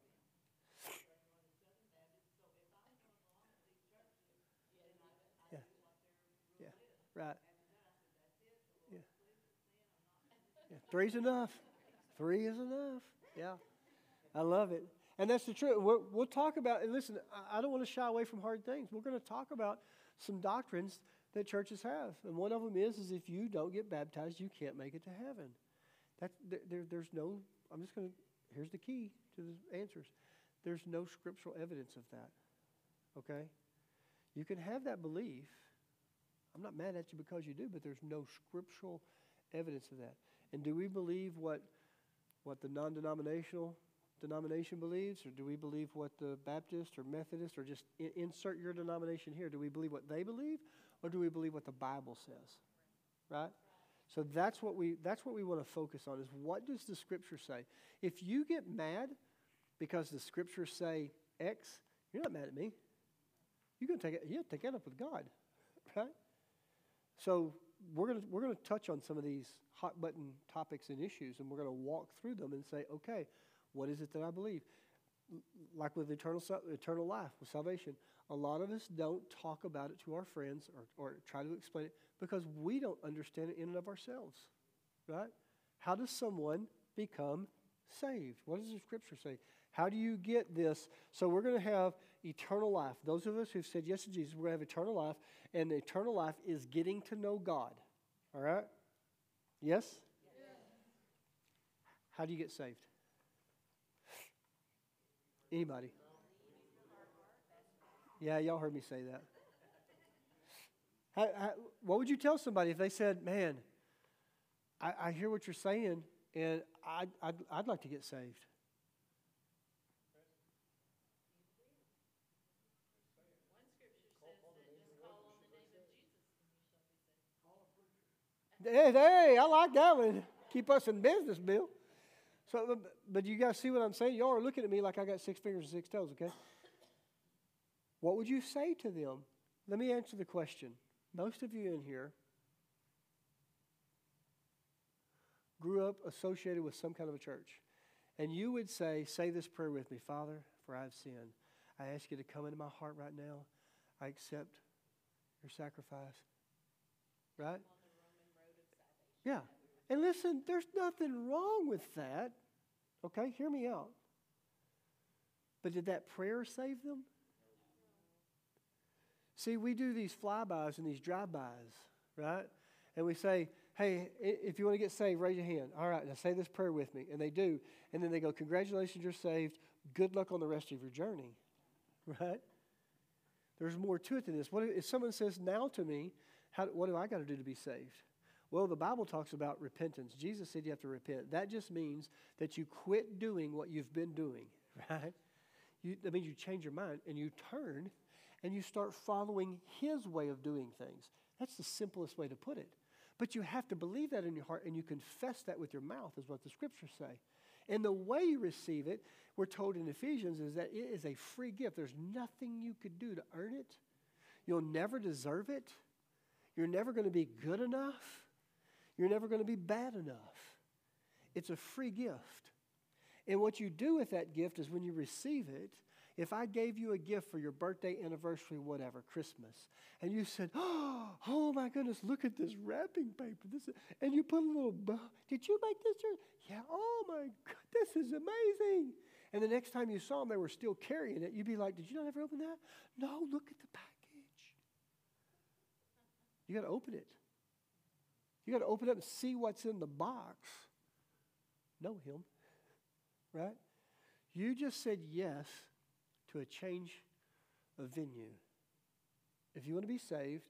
Yeah. Yeah. Yeah. Three's enough. Three is enough. Yeah. I love it. And that's the truth. We'll, we'll talk about, and listen, I, I don't want to shy away from hard things. We're going to talk about some doctrines that churches have. And one of them is, is if you don't get baptized, you can't make it to heaven. That, there, there's no, I'm just going to, here's the key to the answers. There's no scriptural evidence of that. Okay? You can have that belief. I'm not mad at you because you do, but there's no scriptural evidence of that. And do we believe what, what the non denominational denomination believes, or do we believe what the Baptist or Methodist, or just insert your denomination here? Do we believe what they believe, or do we believe what the Bible says? Right? So that's what we that's what we want to focus on is what does the scripture say? If you get mad because the scriptures say X, you're not mad at me. You're gonna take it, yeah, take that up with God. Right? So we're gonna we're gonna touch on some of these hot button topics and issues and we're gonna walk through them and say, okay, what is it that I believe? Like with eternal eternal life, with salvation, a lot of us don't talk about it to our friends or, or try to explain it because we don't understand it in and of ourselves. Right? How does someone become saved? What does the scripture say? How do you get this? So we're going to have eternal life. Those of us who've said yes to Jesus, we're going to have eternal life, and the eternal life is getting to know God. All right? Yes? yes. How do you get saved? Anybody? Yeah, y'all heard me say that. How, how, what would you tell somebody if they said, Man, I, I hear what you're saying, and I'd, I'd, I'd like to get saved? Hey, I like that one. Keep us in business, Bill. So, but you guys see what I'm saying? Y'all are looking at me like I got six fingers and six toes, okay? What would you say to them? Let me answer the question. Most of you in here grew up associated with some kind of a church. And you would say, Say this prayer with me Father, for I have sinned. I ask you to come into my heart right now. I accept your sacrifice. Right? Yeah. And listen, there's nothing wrong with that. Okay, hear me out. But did that prayer save them? See, we do these flybys and these drive-bys, right? And we say, hey, if you want to get saved, raise your hand. All right, now say this prayer with me. And they do. And then they go, congratulations, you're saved. Good luck on the rest of your journey, right? There's more to it than this. What if someone says now to me, how, what do I got to do to be saved? Well, the Bible talks about repentance. Jesus said you have to repent. That just means that you quit doing what you've been doing, right? You, that means you change your mind and you turn and you start following His way of doing things. That's the simplest way to put it. But you have to believe that in your heart and you confess that with your mouth, is what the scriptures say. And the way you receive it, we're told in Ephesians, is that it is a free gift. There's nothing you could do to earn it. You'll never deserve it. You're never going to be good enough. You're never going to be bad enough. It's a free gift. And what you do with that gift is when you receive it, if I gave you a gift for your birthday, anniversary, whatever, Christmas, and you said, oh, my goodness, look at this wrapping paper. This is, and you put a little, Bow. did you make this? Yeah, oh my God, this is amazing. And the next time you saw them, they were still carrying it. You'd be like, did you not ever open that? No, look at the package. You got to open it. You got to open it and see what's in the box. Know him, right? You just said yes to a change of venue. If you want to be saved,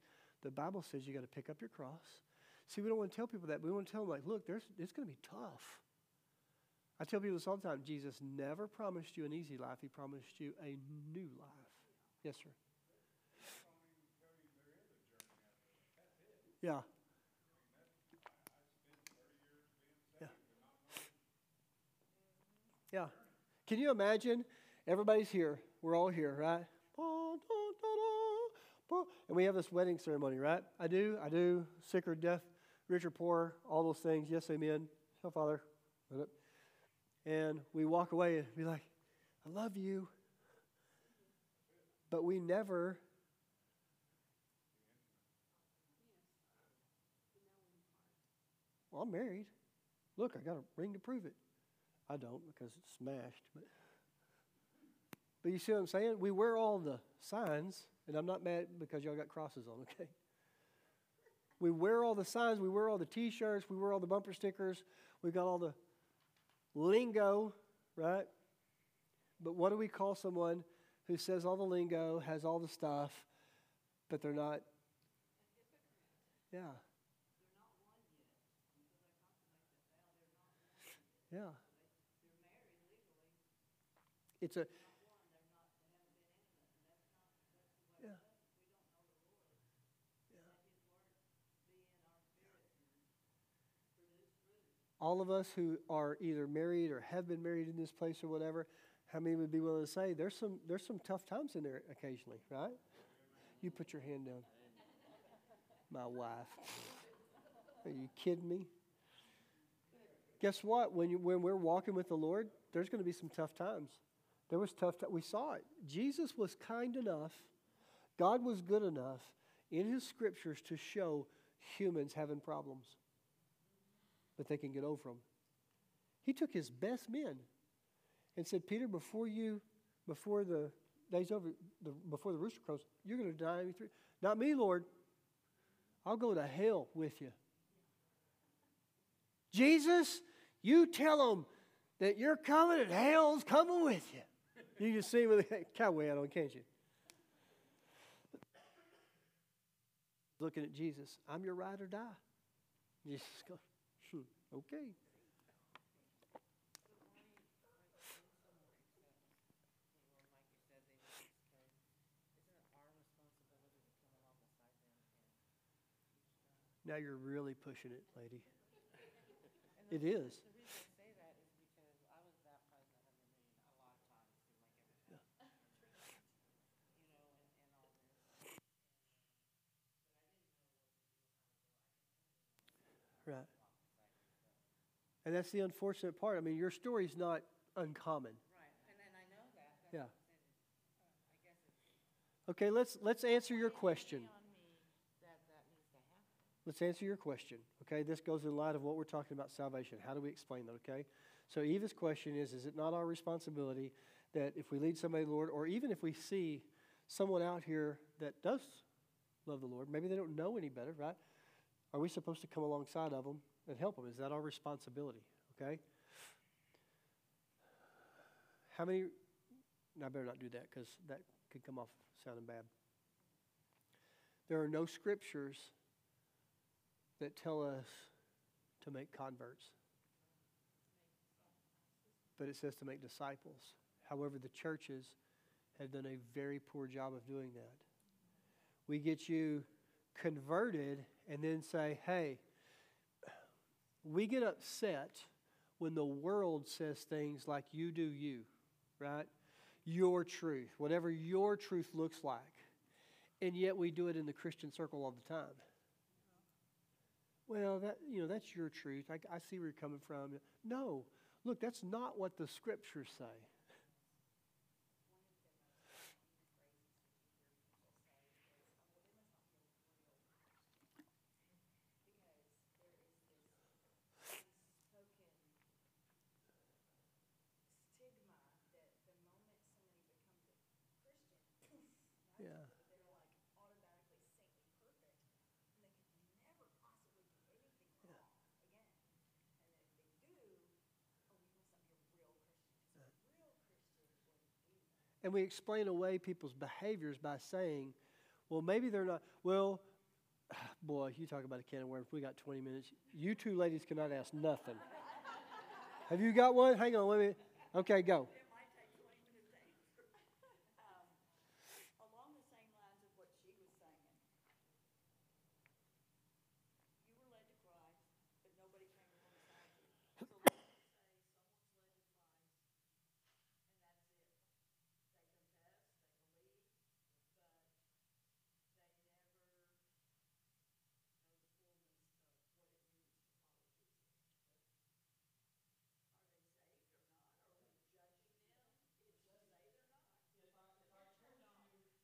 the Bible says you got to pick up your cross. See, we don't want to tell people that. We want to tell them, like, look, there's, it's going to be tough. I tell people this all the time Jesus never promised you an easy life, He promised you a new life. Yes, sir. Yeah. Yeah. Can you imagine? Everybody's here. We're all here, right? And we have this wedding ceremony, right? I do, I do. Sick or death, rich or poor, all those things. Yes, amen. Oh, Father. And we walk away and be like, I love you. But we never Well, I'm married. Look, I got a ring to prove it. I don't because it's smashed. But, but you see what I'm saying? We wear all the signs, and I'm not mad because y'all got crosses on, okay? We wear all the signs, we wear all the t shirts, we wear all the bumper stickers, we've got all the lingo, right? But what do we call someone who says all the lingo, has all the stuff, but they're not? Yeah. Yeah. It's a. Yeah. All of us who are either married or have been married in this place or whatever, how many would be willing to say there's some there's some tough times in there occasionally, right? You put your hand down. My wife. Are you kidding me? Guess what? When you, when we're walking with the Lord, there's going to be some tough times. There was tough. T- we saw it. Jesus was kind enough. God was good enough in His scriptures to show humans having problems, but they can get over them. He took His best men and said, Peter, before you, before the day's over, the, before the rooster crows, you're going to die. Me. Not me, Lord. I'll go to hell with you. Jesus, you tell them that you're coming and hell's coming with you. You can see with a cowboy hat on, can't you? Looking at Jesus, I'm your ride or die. Jesus goes, hmm, okay. Now you're really pushing it, lady. It is. The reason I say that is because I was baptized in the Hundred Million a lot of times, seemed like every time. You know, and, and all this. Right. And that's the unfortunate part. I mean, your story's not uncommon. Right, and then I know that. That's Yeah. Uh, I guess it's Okay, let's let's answer your question. that that needs to happen. Let's answer your question. Okay, this goes in light of what we're talking about salvation. How do we explain that? Okay, so Eva's question is: Is it not our responsibility that if we lead somebody to the Lord, or even if we see someone out here that does love the Lord, maybe they don't know any better, right? Are we supposed to come alongside of them and help them? Is that our responsibility? Okay. How many? No, I better not do that because that could come off sounding bad. There are no scriptures that tell us to make converts, but it says to make disciples. However, the churches have done a very poor job of doing that. We get you converted and then say, hey, we get upset when the world says things like you do you, right? Your truth, whatever your truth looks like. And yet we do it in the Christian circle all the time. Well, that you know, that's your truth. I, I see where you're coming from. No, look, that's not what the scriptures say. stigma that the moment somebody becomes a Christian, Yeah. they're like automatically saintly perfect, and they could never possibly do anything wrong again. And then if they do, oh, you must not be a real Christian. 'cause a real Christian wouldn't do that. And we explain away people's behaviors by saying, well, maybe they're not. Well, boy, you talk about a can of worms. We got 20 minutes. You two ladies cannot ask nothing. Have you got one? Hang on, let me. Okay, go. It might take 20 minutes to answer. um, along the same lines of what she was saying, you were led to Christ, but nobody came alongside you. So let's just say someone's led to Christ, and that's it. They confess, they believe, but they never know the fullness of what it means to follow Jesus. Are they saved or not? Are we judging them? Is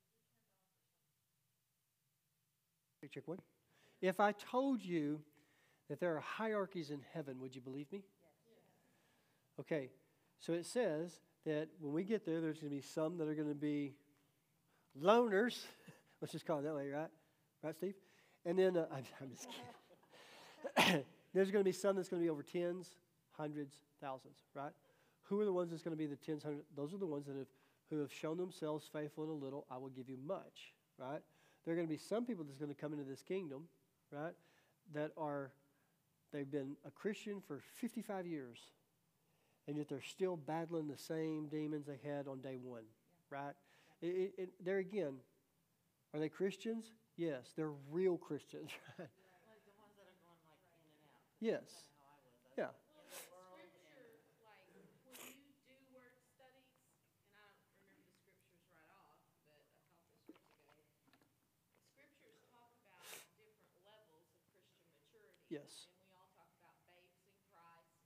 she saved or not? Check one. If I told you that there are hierarchies in heaven. Would you believe me? Okay, so it says that when we get there, there's going to be some that are going to be loners. Let's just call it that way, right? Right, Steve? And then, uh, I'm, I'm just kidding. there's going to be some that's going to be over tens, hundreds, thousands, right? Who are the ones that's going to be the tens, hundreds? Those are the ones that have, who have shown themselves faithful in a little. I will give you much, right? There are going to be some people that's going to come into this kingdom, right? That are, they've been a Christian for 55 years, and yet they're still battling the same demons they had on day one, right? It, it, it, there again, are they Christians? Yes, they're real Christians, right? Like the ones that are going like in and out. Yes. How I was. I Yeah. Scripture, like, when you do work studies, and I don't remember the scriptures right off, but I taught this years ago. Scriptures talk about different levels of Christian maturity. Yes. And we all talk about babes in Christ.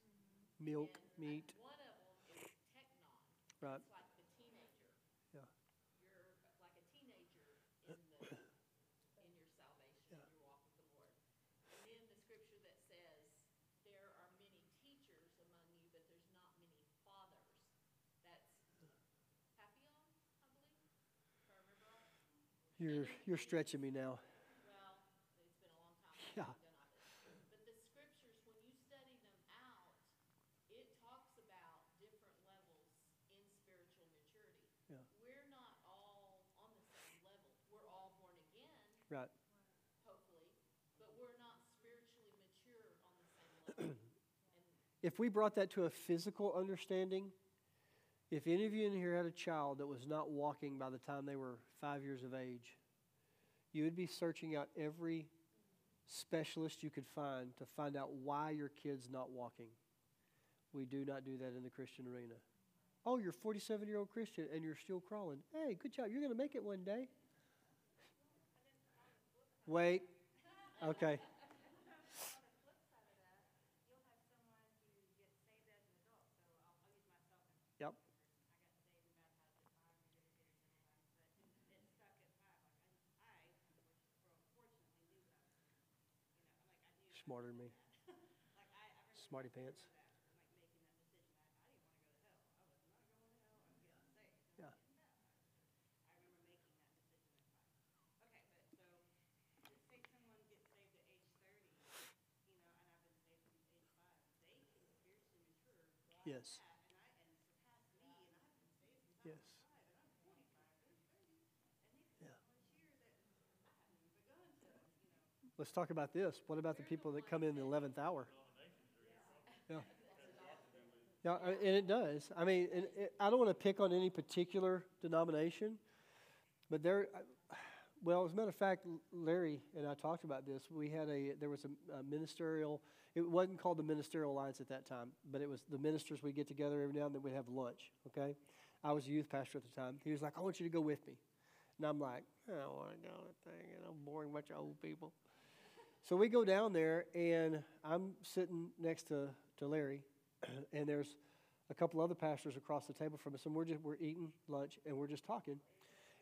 Mm-hmm. Milk, and uh, meat, One of them is teknon. right? It's like the teenager. Yeah. You're like a teenager in the, in your salvation, in your walk with the Lord. And then the scripture that says, there are many teachers among you, but there's not many fathers. That's Papillon, I believe, I. You're, you're stretching me now. Well, it's been a long time since Yeah. I've done all this. But the scriptures, when you study them out, it talks about different levels in spiritual maturity. Yeah. We're not all on the same level. We're all born again, Right. hopefully, but we're not spiritually mature on the same level. If we brought that to a physical understanding, if any of you in here had a child that was not walking by the time they were five years of age, you would be searching out every specialist you could find to find out why your kid's not walking. We do not do that in the Christian arena. Oh, you're a 47 year old Christian and you're still crawling. Hey, good job. You're going to make it one day. Wait. Okay. Yep. Smarter than me. Smarty pants. Yeah. Okay, but so, let's say someone gets saved at age thirty, you know, and I've been saved since age five, they can spiritually mature beyond Yes. that, and I, and surpass me, and I've been saved since I Yes. was five, and I'm twenty-five, they're thirty, and they Yeah. can volunteer that I haven't even begun to, you know. Let's talk about this. What about the people that come in the 11th hour? Yeah. Yeah, uh, and it does. I mean, it, I don't want to pick on any particular denomination, but there, uh, well, as a matter of fact, Larry and I talked about this. We had a, there was a, a ministerial, it wasn't called the Ministerial Alliance at that time, but it was the ministers we get together every now and then we'd have lunch, okay? I was a youth pastor at the time. He was like, I want you to go with me. And I'm like, I don't want to go to that thing, you know, boring bunch of old people. So we go down there, and I'm sitting next to, to Larry, and there's a couple other pastors across the table from us, and we're just we're eating lunch and we're just talking.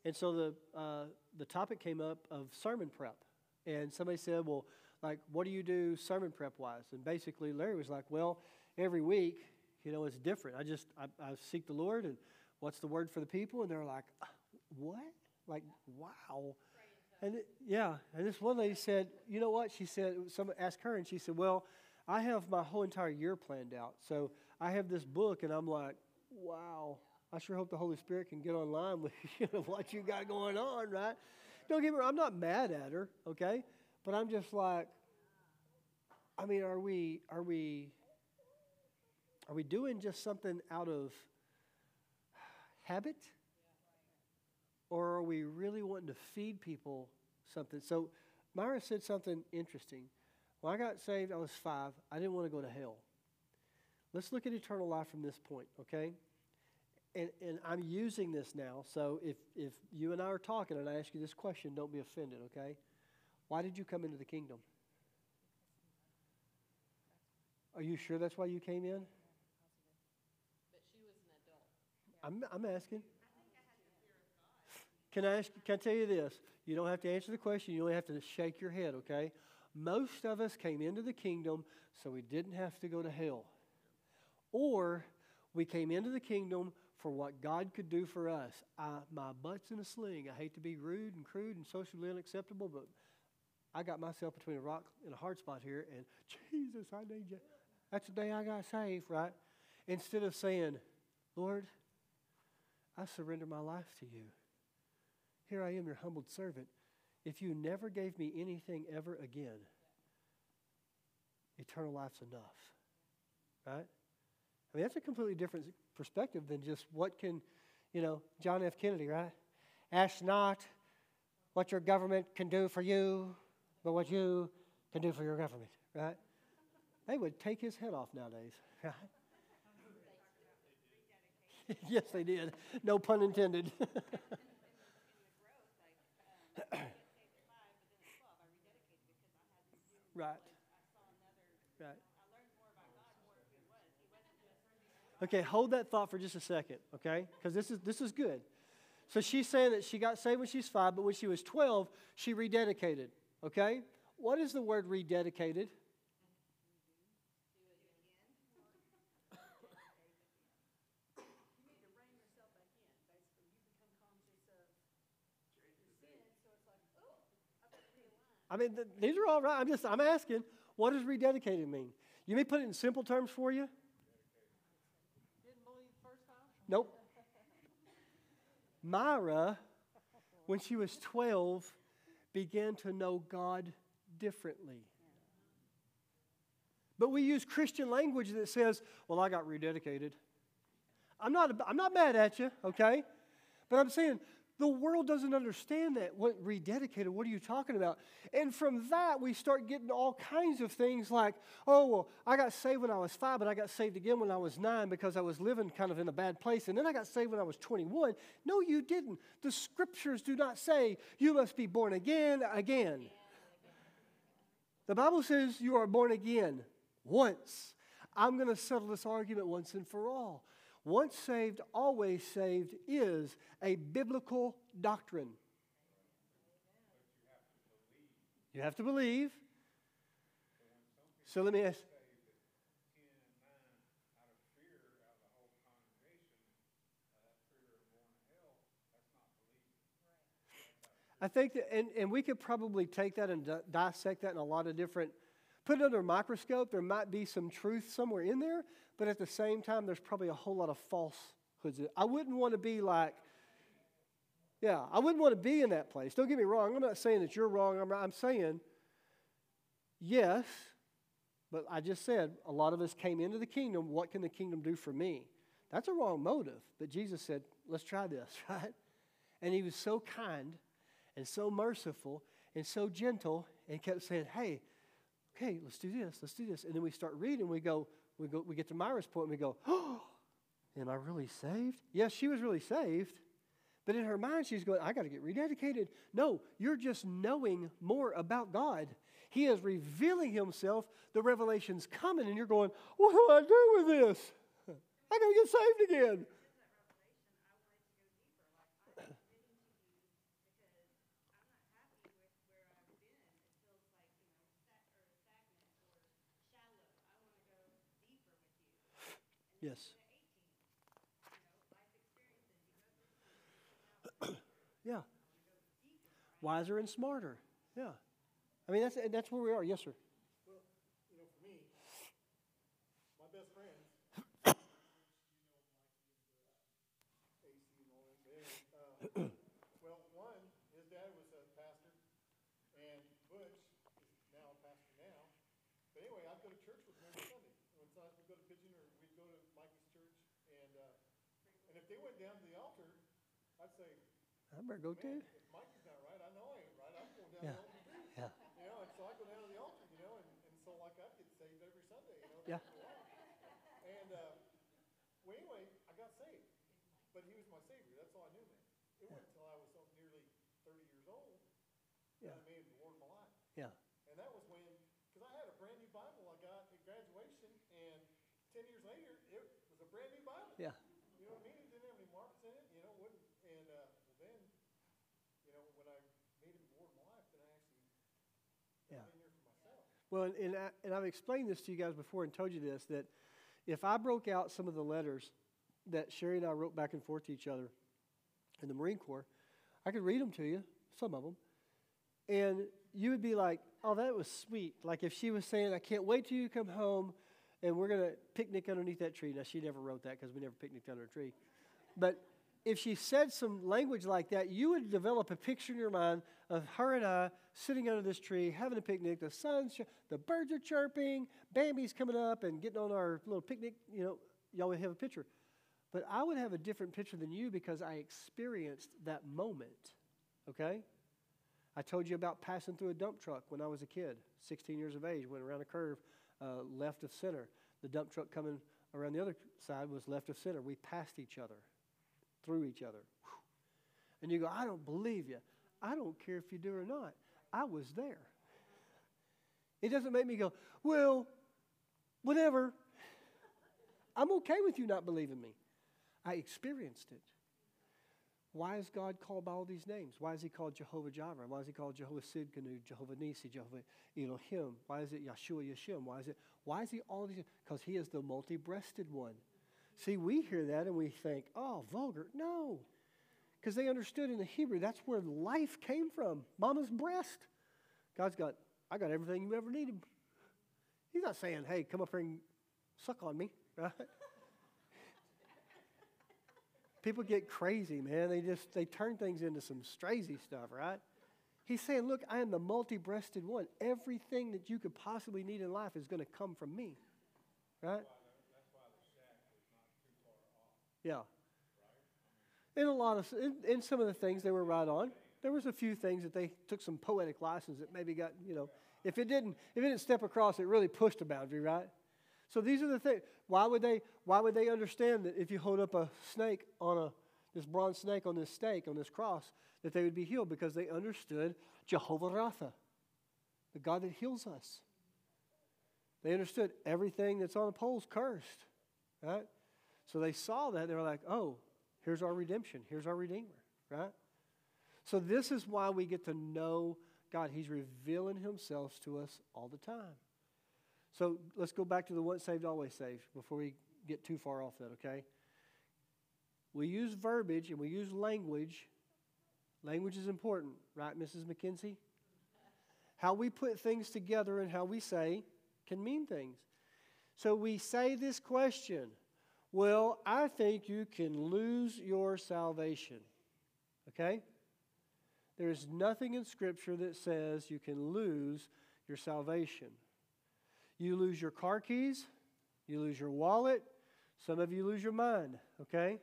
And so the uh, the topic came up of sermon prep, and somebody said, "Well, like, what do you do sermon prep wise?" And basically, Larry was like, "Well, every week, you know, it's different. I just I, I seek the Lord, and what's the word for the people?" And they're like, "Uh, "What? Like, wow." And it- yeah, and this one lady said, "You know what?" She said, "Someone asked her, and she said, well." I have my whole entire year planned out. So I have this book, and I'm like, wow. I sure hope the Holy Spirit can get online with you know, what you got going on, right? Don't get me wrong, I'm not mad at her, okay? But I'm just like, I mean, are we are we are we doing just something out of habit? Or are we really wanting to feed people something? So Myra said something interesting. When I got saved, I was five. I didn't want to go to hell. Let's look at eternal life from this point, okay? And, and I'm using this now, so if, if you and I are talking and I ask you this question, don't be offended, okay? Why did you come into the kingdom? Are you sure that's why you came in? But she was an adult. I'm, I'm asking. Can I ask? Can I tell you this? You don't have to answer the question. You only have to shake your head. Okay. Most of us came into the kingdom so we didn't have to go to hell. Or we came into the kingdom for what God could do for us. I, my butt's in a sling. I hate to be rude and crude and socially unacceptable, but I got myself between a rock and a hard spot here, and Jesus, I need you. That's the day I got saved, right? Instead of saying, Lord, I surrender my life to you. Here I am, your humbled servant. If you never gave me anything ever again, eternal life's enough. Right? I mean, that's a completely different perspective than just what can, you know, John F. Kennedy, right? Ask not what your government can do for you, but what you can do for your government, right? They would take his head off nowadays, right? yes, they did. No pun intended. right. Right. Okay, hold that thought for just a second, okay? Because this is this is good. So she's saying that she got saved when she's five, but when she was 12, she rededicated. Okay? What is the word rededicated? I mean, th- these are all right. I'm just, I'm asking, what does rededicated mean? You may put it in simple terms for you. Nope. Myra, when she was 12, began to know God differently. But we use Christian language that says, well, I got rededicated. I'm not, I'm not mad at you, okay? But I'm saying the world doesn't understand that. What rededicated? What are you talking about? And from that, we start getting all kinds of things like, oh, well, I got saved when I was five, but I got saved again when I was nine because I was living kind of in a bad place. And then I got saved when I was 21. No, you didn't. The scriptures do not say you must be born again again. The Bible says you are born again once. I'm going to settle this argument once and for all. Once saved, always saved is a biblical doctrine. You have to believe. So let me ask. I think that, and, and we could probably take that and di- dissect that in a lot of different, put it under a microscope. There might be some truth somewhere in there, but at the same time, there's probably a whole lot of falsehoods. I wouldn't want to be like, yeah, I wouldn't want to be in that place. Don't get me wrong. I'm not saying that you're wrong. I'm, I'm saying, yes, but I just said a lot of us came into the kingdom. What can the kingdom do for me? That's a wrong motive. But Jesus said, let's try this, right? And he was so kind and so merciful and so gentle and kept saying, hey, okay, let's do this, let's do this. And then we start reading, we go, we go, we get to Myra's point, and we go, oh, am I really saved? Yes, she was really saved. But in her mind, she's going, I got to get rededicated. No, you're just knowing more about God. He is revealing Himself. The revelation's coming, and you're going, What do I do with this? I got to get saved again. Yes. yeah. Wiser and smarter. Yeah. I mean, that's, that's where we are. Yes, sir. Well, you know, for me, my best friends, AC and all that, they, uh, well, one, his dad was a pastor, and Butch is now a pastor now. But anyway, I'd go to church with him every Sunday. When Sundays we'd go to Pigeon or we'd go to Mikey's church, and, uh, and if they went down to the altar, I'd say, I better go too. man, if Mikey's not right, I know I ain't right, I'm going down Yeah. the altar too. Yeah. You know, and so I go down to the altar, you know, and, and so like I get saved every Sunday, you know. Yeah. And, uh, well, anyway, I got saved, but he was my savior. That's all I knew, man. It wasn't until I was nearly thirty years old Yeah. that I made him the Lord of my life. Yeah. And that was when, because I had a brand new Bible I got at graduation, and ten years later, it was a brand new Bible. Yeah. You know what I mean? It didn't have any marks in it, you know, wouldn't, and, uh, well then, you know, when I made him the Lord of my life, then I actually Yeah. got in there for myself. Well, and, and, I, and I've explained this to you guys before and told you this that if I broke out some of the letters that Sherry and I wrote back and forth to each other in the Marine Corps, I could read them to you, some of them, and you would be like, oh, that was sweet. Like if she was saying, I can't wait till you come home and we're going to picnic underneath that tree. Now, she never wrote that because we never picnicked under a tree. But if she said some language like that, you would develop a picture in your mind of her and I sitting under this tree, having a picnic. The sun's, sh- the birds are chirping, Bambi's coming up and getting on our little picnic. You know, y'all would have a picture. But I would have a different picture than you because I experienced that moment. Okay? I told you about passing through a dump truck when I was a kid, 16 years of age, went around a curve uh, left of center. The dump truck coming around the other side was left of center. We passed each other, through each other. And you go, I don't believe you. I don't care if you do or not. I was there. It doesn't make me go, well, whatever. I'm okay with you not believing me. I experienced it. Why is God called by all these names? Why is he called Jehovah Jireh? Why is he called Jehovah Tsidkenu, Jehovah Nissi, Jehovah Elohim? Why is it Yeshua Yeshim? Why is it, why is he all these? Because he is the multi-breasted one. See, we hear that and we think, oh, vulgar. No. Because they understood in the Hebrew, that's where life came from. Mama's breast. God's got, I got everything you ever needed. He's not saying, hey, come up here and suck on me, right? People get crazy, man. They just they turn things into some strazy stuff, right? He's saying, look, I am the multi-breasted one. Everything that you could possibly need in life is going to come from me. Right? Yeah. In a lot of in, in some of the things they were right on. There was a few things that they took some poetic license that maybe got, you know, if it didn't if it didn't step across, it really pushed a boundary, right? So these are the things. Why would they? Why would they understand that if you hold up a snake on a this bronze snake on this stake on this cross, that they would be healed because they understood Jehovah Rapha, the God that heals us. They understood everything that's on the poles cursed, right? So they saw that they were like, "Oh, here's our redemption. Here's our Redeemer," right? So this is why we get to know God. He's revealing Himself to us all the time. So let's go back to the once saved, always saved before we get too far off that, okay? We use verbiage and we use language. Language is important, right, Mrs. McKenzie? How we put things together and how we say can mean things. So we say this question Well, I think you can lose your salvation. Okay? There's nothing in Scripture that says you can lose your salvation. You lose your car keys, you lose your wallet, some of you lose your mind, okay?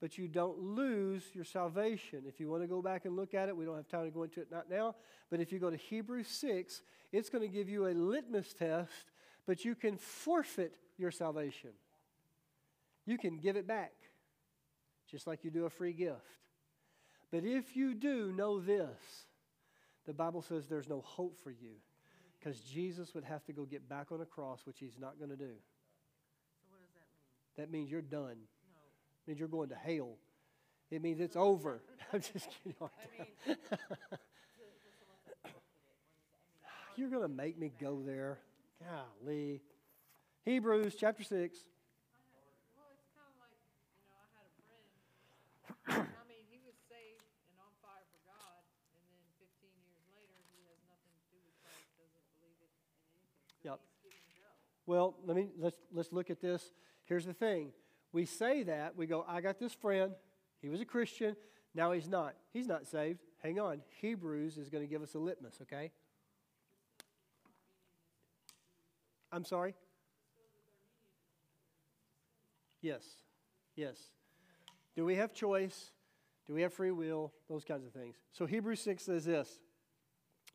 But you don't lose your salvation. If you want to go back and look at it, we don't have time to go into it not now, but if you go to Hebrews 6, it's going to give you a litmus test, but you can forfeit your salvation. You can give it back, just like you do a free gift. But if you do, know this the Bible says there's no hope for you because Jesus would have to go get back on a cross, which he's not going to do. So what does that mean? That means you're done. No. It means you're going to hell. It means it's over. I'm just kidding. I mean, to, to someone that forfeited, what does that mean? You're going to make me go there. Golly. Hebrews chapter 6. Well, it's kind of like, you know, I had a friend. I mean, he was saved and on fire for God, and then 15 years later, he has nothing to do with Christ, doesn't believe it in anything. So Yep. Well, let me let's let's look at this. Here's the thing. We say that, we go, I got this friend, he was a Christian, now he's not. He's not saved. Hang on. Hebrews is going to give us a litmus, okay? I'm sorry? Yes. Yes. Do we have choice? Do we have free will? Those kinds of things. So Hebrews 6 says this.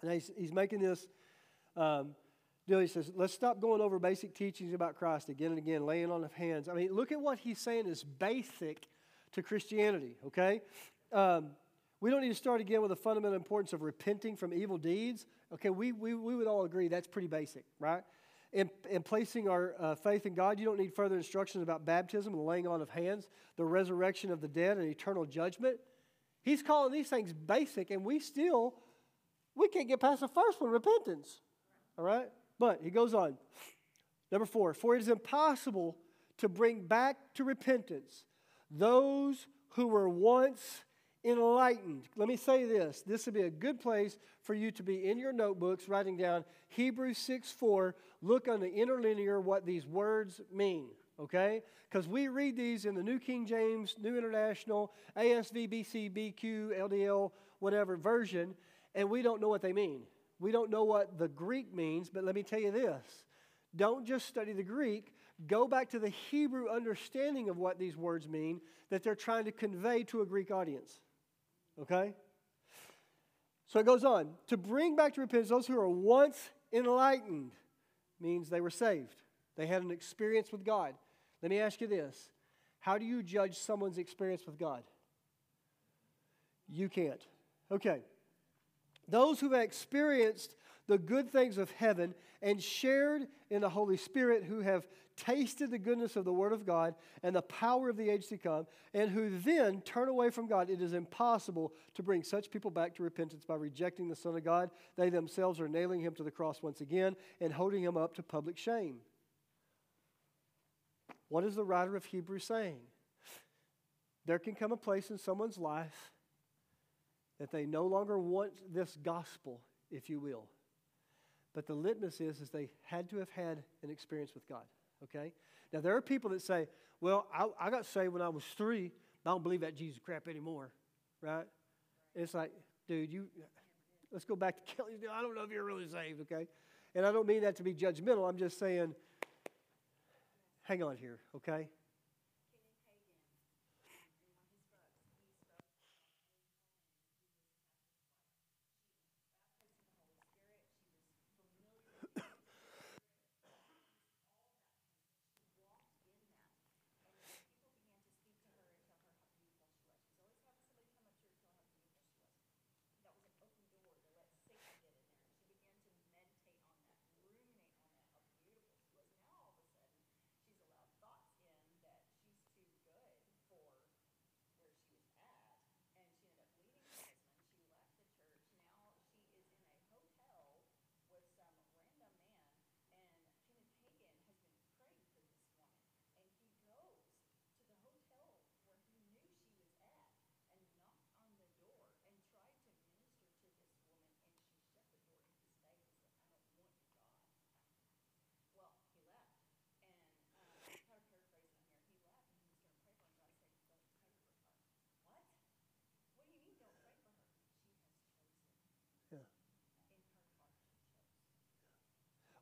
And he's, he's making this um, He says, let's stop going over basic teachings about Christ again and again, laying on of hands. I mean, look at what he's saying is basic to Christianity, okay? Um, we don't need to start again with the fundamental importance of repenting from evil deeds. Okay, we, we, we would all agree that's pretty basic, right? In, in placing our uh, faith in God, you don't need further instructions about baptism the laying on of hands, the resurrection of the dead, and eternal judgment. He's calling these things basic, and we still, we can't get past the first one, repentance. All right? But he goes on. Number four, for it is impossible to bring back to repentance those who were once enlightened. Let me say this this would be a good place for you to be in your notebooks writing down Hebrews 6 4. Look on the interlinear what these words mean, okay? Because we read these in the New King James, New International, ASV, BC, BQ, LDL, whatever version, and we don't know what they mean. We don't know what the Greek means, but let me tell you this don't just study the Greek, go back to the Hebrew understanding of what these words mean that they're trying to convey to a Greek audience. Okay? So it goes on. To bring back to repentance those who are once enlightened means they were saved. They had an experience with God. Let me ask you this How do you judge someone's experience with God? You can't. Okay. Those who have experienced the good things of heaven and shared in the Holy Spirit, who have tasted the goodness of the Word of God and the power of the age to come, and who then turn away from God, it is impossible to bring such people back to repentance by rejecting the Son of God. They themselves are nailing him to the cross once again and holding him up to public shame. What is the writer of Hebrews saying? There can come a place in someone's life that they no longer want this gospel, if you will. But the litmus is, is they had to have had an experience with God. Okay? Now there are people that say, "Well, I, I got saved when I was three. I don't believe that Jesus crap anymore." Right? It's like, dude, you. Let's go back to Kelly's. I don't know if you're really saved. Okay? And I don't mean that to be judgmental. I'm just saying, hang on here. Okay?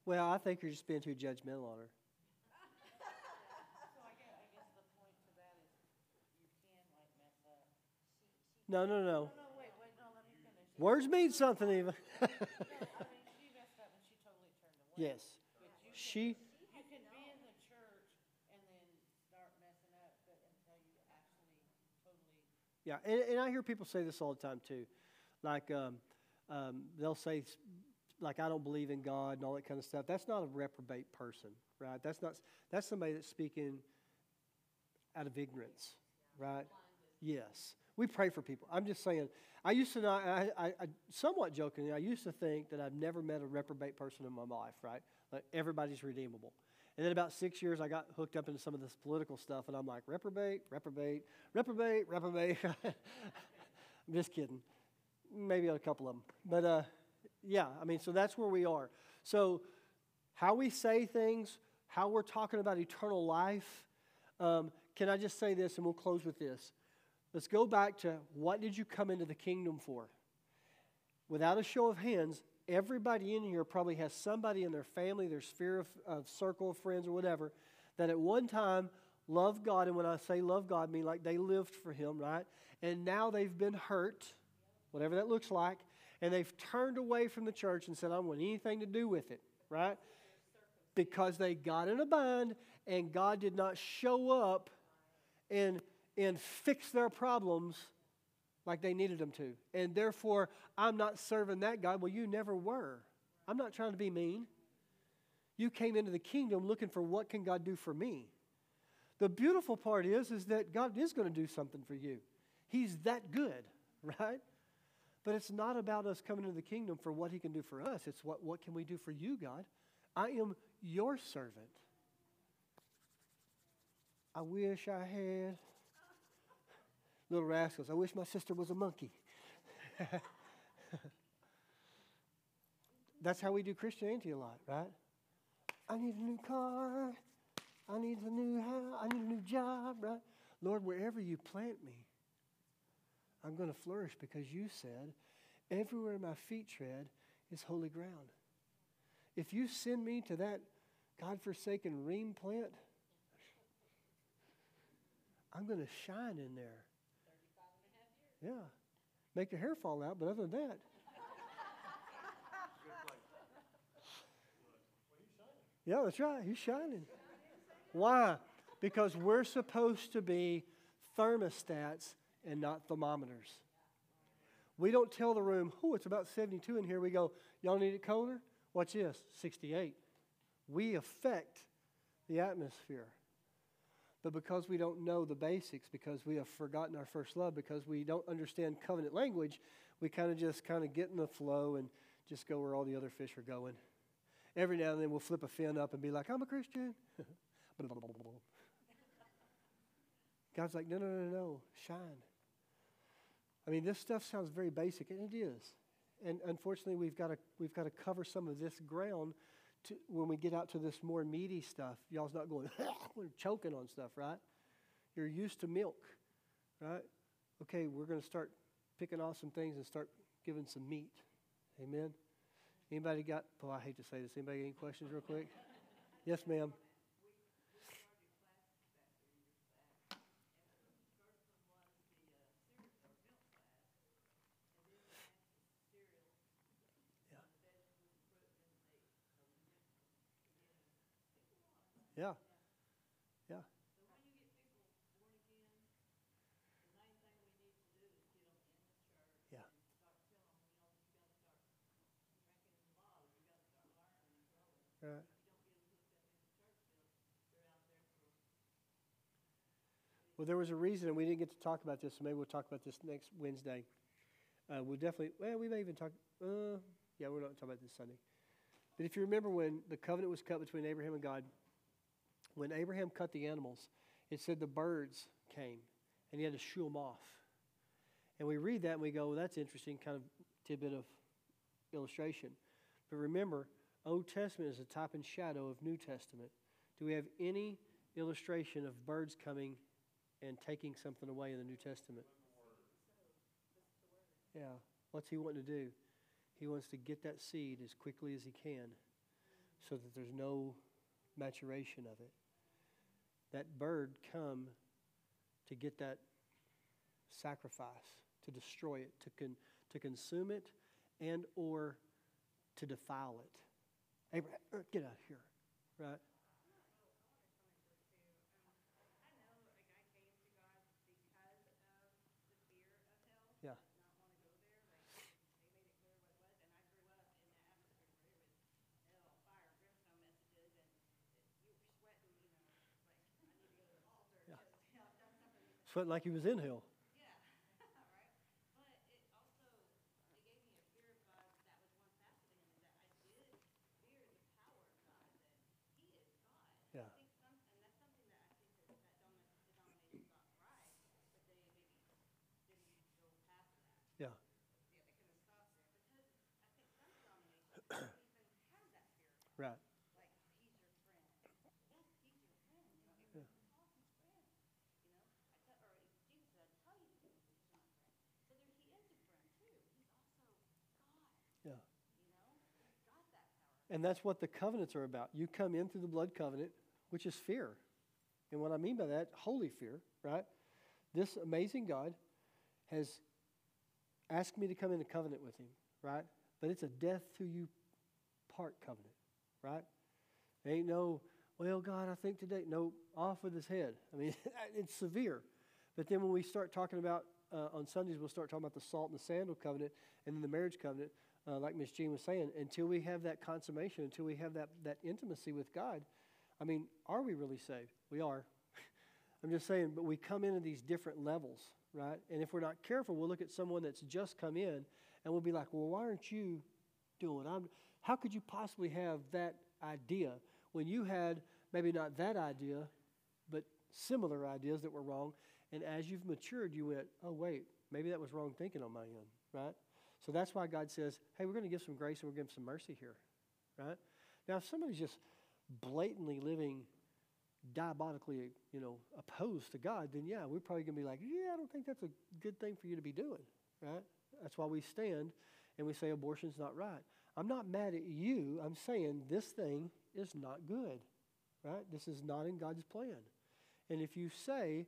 Well, I think you're just being too judgmental on her. So I guess, I guess the point to that is you can like mess up. No, no, no. No, wait, wait, no, let me finish. Words mean something, even. No, I mean, she messed up and she totally turned away. yes. But She, You can be in the church and then start messing up, but until you actually totally. yeah, and, and I hear people say this all the time too. Like, um, um, they'll say, like, I don't believe in God and all that kind of stuff. That's not a reprobate person, right? That's not, that's somebody that's speaking out of ignorance, right? Yes. We pray for people. I'm just saying, I used to not, I, I, I somewhat jokingly, I used to think that I've never met a reprobate person in my life, right? Like everybody's redeemable. And then about six years, I got hooked up into some of this political stuff, and I'm like, reprobate, reprobate, reprobate, reprobate. I'm just kidding. Maybe a couple of them. But uh, yeah, I mean, so that's where we are. So, how we say things, how we're talking about eternal life. Um, can I just say this, and we'll close with this? Let's go back to what did you come into the kingdom for? Without a show of hands, everybody in here probably has somebody in their family, their sphere of, of circle of friends or whatever, that at one time loved God. And when I say love God, I mean like they lived for Him, right? And now they've been hurt, whatever that looks like, and they've turned away from the church and said, I don't want anything to do with it, right? Because they got in a bind and God did not show up and, and fix their problems like they needed them to. And therefore, I'm not serving that God. Well, you never were. I'm not trying to be mean. You came into the kingdom looking for what can God do for me. The beautiful part is, is that God is going to do something for you. He's that good, right? But it's not about us coming into the kingdom for what he can do for us. It's what, what can we do for you, God? I am your servant. I wish I had little rascals. I wish my sister was a monkey. That's how we do Christianity a lot, right? I need a new car. I need a new house. I need a new job, right? Lord, wherever you plant me, I'm going to flourish because you said, everywhere my feet tread is holy ground. If you send me to that God-forsaken Rheem plant, I'm going to shine in there. Yeah. Make your hair fall out, but other than that. Yeah, that's right. He's shining. Why? Because we're supposed to be thermostats and not thermometers. We don't tell the room, oh, it's about 72 in here. We go, y'all need it colder? Watch this 68. We affect the atmosphere. But because we don't know the basics, because we have forgotten our first love, because we don't understand covenant language, we kind of just kind of get in the flow and just go where all the other fish are going. Every now and then we'll flip a fin up and be like, I'm a Christian. God's like, no, no, no, no, shine. I mean, this stuff sounds very basic, and it is. And unfortunately, we've got to, we've got to cover some of this ground to, when we get out to this more meaty stuff. Y'all's not going, we're choking on stuff, right? You're used to milk, right? Okay, we're going to start picking off some things and start giving some meat. Amen? Anybody got, oh, I hate to say this. Anybody got any questions real quick? Yes, ma'am. Yeah. Yeah. Yeah. Right. Well, there was a reason, and we didn't get to talk about this, so maybe we'll talk about this next Wednesday. Uh, we'll definitely, well, we may even talk, uh, yeah, we're not talking about this Sunday. But if you remember when the covenant was cut between Abraham and God, when Abraham cut the animals, it said the birds came and he had to shoo them off. And we read that and we go, well, that's interesting, kind of tidbit of illustration. But remember, Old Testament is a type and shadow of New Testament. Do we have any illustration of birds coming and taking something away in the New Testament? Yeah. What's he wanting to do? He wants to get that seed as quickly as he can so that there's no maturation of it that bird come to get that sacrifice, to destroy it, to, con- to consume it, and or to defile it. Abraham, er, get out of here, right? Yeah. Sweating like he was in hell. Yeah. Yeah. right. And that's what the covenants are about. You come in through the blood covenant, which is fear. And what I mean by that, holy fear, right? This amazing God has asked me to come into covenant with him, right? But it's a death to you part covenant, right? There ain't no, well, God, I think today, no, off with his head. I mean, it's severe. But then when we start talking about, uh, on Sundays, we'll start talking about the salt and the sandal covenant and then the marriage covenant uh, like Miss Jean was saying, until we have that consummation, until we have that, that intimacy with God, I mean, are we really saved? We are. I'm just saying, but we come into these different levels. right? And if we're not careful, we'll look at someone that's just come in and we'll be like, well, why aren't you doing? I'm, how could you possibly have that idea when you had maybe not that idea, but similar ideas that were wrong? And as you've matured, you went, oh, wait, maybe that was wrong thinking on my end, right? So that's why God says, hey, we're going to give some grace and we're going to give some mercy here, right? Now, if somebody's just blatantly living diabolically, you know, opposed to God, then yeah, we're probably going to be like, yeah, I don't think that's a good thing for you to be doing, right? That's why we stand and we say abortion's not right. I'm not mad at you. I'm saying this thing is not good, right? This is not in God's plan. And if you say,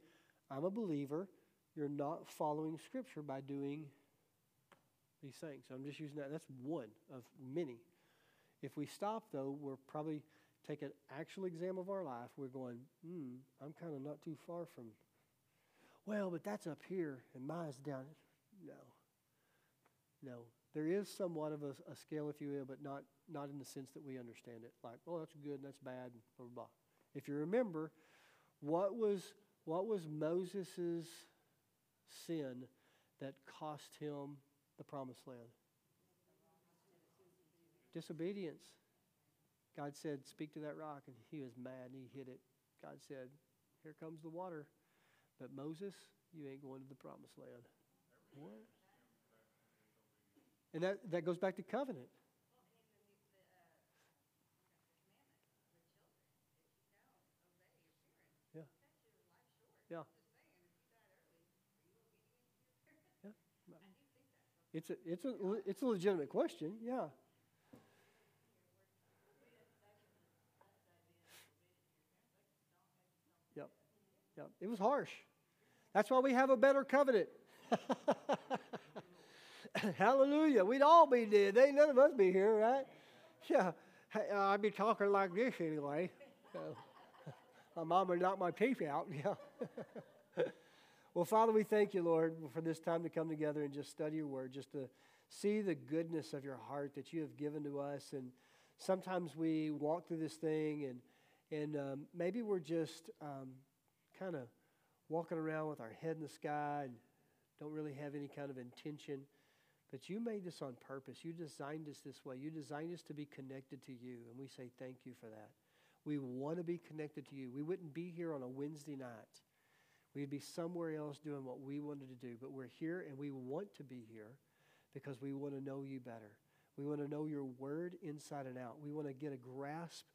I'm a believer, you're not following Scripture by doing these things. I'm just using that. That's one of many. If we stop, though, we're probably take an actual exam of our life. We're going, hmm, I'm kind of not too far from. Well, but that's up here and mine's down. No. No. There is somewhat of a, a scale, if you will, but not, not in the sense that we understand it. Like, well, that's good and that's bad, blah, blah, blah. If you remember, what was, what was Moses' sin that cost him the promised land? Disobedience. God said, Speak to that rock. And he was mad and he hit it. God said, Here comes the water. But Moses, you ain't going to the promised land. What? And that, that goes back to covenant. It's a, it's a, it's a legitimate question. Yeah. Yep. Yep. It was harsh. That's why we have a better covenant. Hallelujah. We'd all be dead. Ain't none of us be here, right? Yeah. Uh, I'd be talking like this anyway. My mom would knock my teeth out. Yeah. well, Father, we thank you, Lord, for this time to come together and just study your word, just to see the goodness of your heart that you have given to us. And sometimes we walk through this thing and and um, maybe we're just um, kind of walking around with our head in the sky and don't really have any kind of intention. But you made this on purpose. You designed us this way. You designed us to be connected to you. And we say thank you for that. We want to be connected to you. We wouldn't be here on a Wednesday night. We'd be somewhere else doing what we wanted to do. But we're here and we want to be here because we want to know you better. We want to know your word inside and out. We want to get a grasp